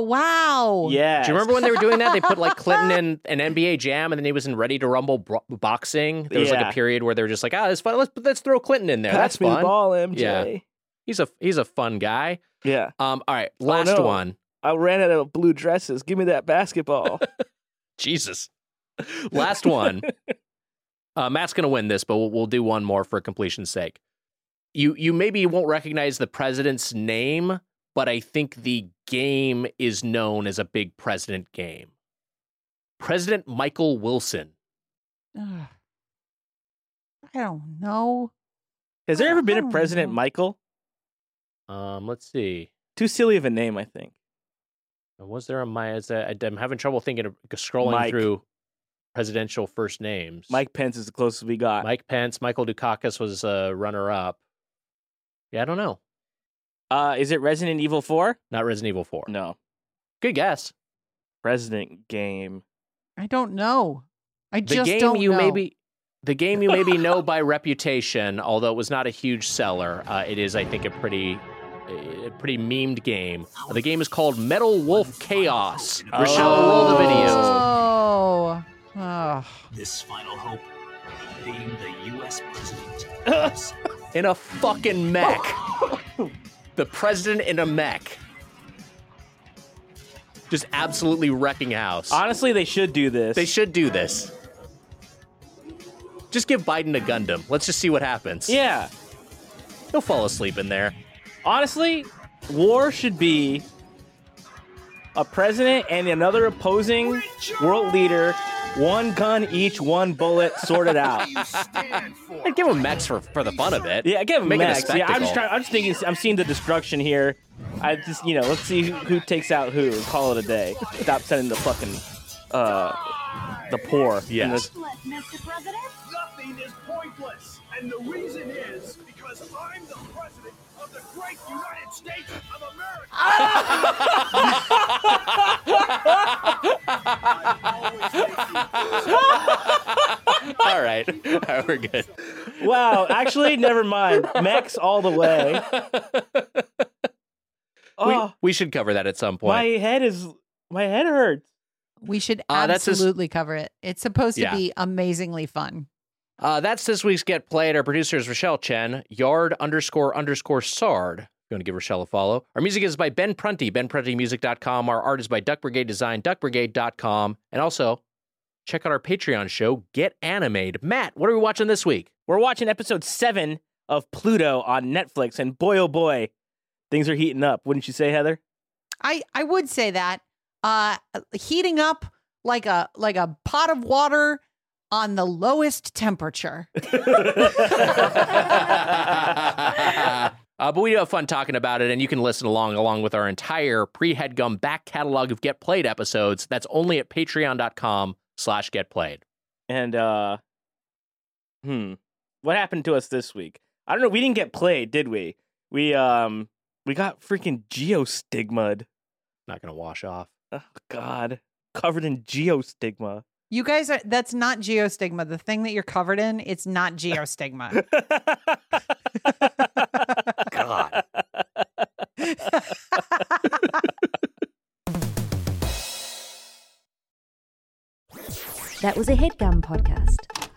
Speaker 2: wow.
Speaker 4: Yeah.
Speaker 3: Do you remember when they were doing that? They put like Clinton in an NBA Jam, and then he was in Ready to Rumble bro- boxing. There was like a period where they were just like, "Ah, it's fun. Let's let's throw Clinton in there.
Speaker 4: Pass
Speaker 3: That's
Speaker 4: me
Speaker 3: fun."
Speaker 4: the ball, MJ.
Speaker 3: Yeah. He's a he's a fun guy.
Speaker 4: Yeah.
Speaker 3: Um, all right, last
Speaker 4: Oh, no.
Speaker 3: one.
Speaker 4: I ran out of blue dresses. Give me that basketball.
Speaker 3: Jesus. Last one. uh, Matt's gonna win this, but we'll, we'll do one more for completion's sake. You you maybe won't recognize the president's name, but I think the game is known as a big president game. President Michael Wilson.
Speaker 2: Ugh. I don't know.
Speaker 4: Has there ever been a President
Speaker 2: no.
Speaker 4: Michael?
Speaker 3: Um, let's see.
Speaker 4: Too silly of a name, I think.
Speaker 3: Was there a my? is that- I'm having trouble thinking of scrolling
Speaker 4: Mike.
Speaker 3: through presidential first names.
Speaker 4: Mike Pence is the closest we got.
Speaker 3: Mike Pence, Michael Dukakis was a runner up. Yeah, I don't know.
Speaker 4: Uh, is it Resident Evil 4?
Speaker 3: Not Resident Evil 4.
Speaker 4: No.
Speaker 3: Good guess.
Speaker 4: President game.
Speaker 2: I don't know. I
Speaker 3: The
Speaker 2: just
Speaker 3: game
Speaker 2: don't
Speaker 3: you
Speaker 2: know.
Speaker 3: maybe the game you maybe know by reputation, although it was not a huge seller. Uh, it is, I think, a pretty a pretty memed game. The game is called Metal Wolf Chaos. Rochelle, roll the video.
Speaker 2: Oh. Oh.
Speaker 6: This final hope being the U.S. president.
Speaker 3: In a fucking mech. the president in a mech. Just absolutely wrecking house.
Speaker 4: Honestly, they should do this.
Speaker 3: They should do this. Just give Biden a Gundam. Let's just see what happens.
Speaker 4: Yeah.
Speaker 3: He'll fall asleep in there.
Speaker 4: Honestly, war should be a president and another opposing world leader, one gun each, one bullet, sorted out.
Speaker 3: I'd give him mechs for, for the fun of it.
Speaker 4: Yeah, give him
Speaker 3: Make it a
Speaker 4: max. Yeah, I'm just trying. I'm just thinking. I'm seeing the destruction here. I just, you know, let's see who, who takes out who. and Call it a day. Stop sending the fucking, uh, the poor. in
Speaker 3: Yes.
Speaker 4: the-
Speaker 6: Mr. President? Nothing is pointless. And the reason is because I'm the president of the great United States of America.
Speaker 3: All right. All right, we're good.
Speaker 4: wow. Actually, never mind. Max all the way.
Speaker 3: We,
Speaker 4: Oh,
Speaker 3: we should cover that at some point.
Speaker 4: my head is. My head hurts.
Speaker 2: We should
Speaker 3: Uh, that's just-
Speaker 2: absolutely cover it. It's supposed to
Speaker 3: Yeah.
Speaker 2: be amazingly fun.
Speaker 3: Uh, that's this week's Get Played. Our producer is Rochelle Chen, yard underscore underscore sard. Going to give Rochelle a follow. Our music is by Ben Prunty, benpruntymusic.com. Our art is by Duck Brigade Design, duckbrigade.com. And also, check out our Patreon show, Get Anime'd. Matt, what are we watching this week?
Speaker 4: We're watching episode seven of Pluto on Netflix, and boy, oh boy, things are heating up. Wouldn't you say, Heather?
Speaker 2: I I would say that uh heating up like a like a pot of water on the lowest temperature.
Speaker 3: uh, but we do have fun talking about it, and you can listen along along with our entire pre-headgum back catalog of Get Played episodes. That's only at patreon.com slash get played.
Speaker 4: And uh, hmm, what happened to us this week? I don't know. We didn't get played, did we? We um, we got freaking geostigma'd.
Speaker 3: Not going to wash off.
Speaker 4: Oh God, covered in geostigma.
Speaker 2: You guys are that's not geostigma. The thing that you're covered in, it's not geostigma.
Speaker 3: God.
Speaker 7: That was a headgum podcast.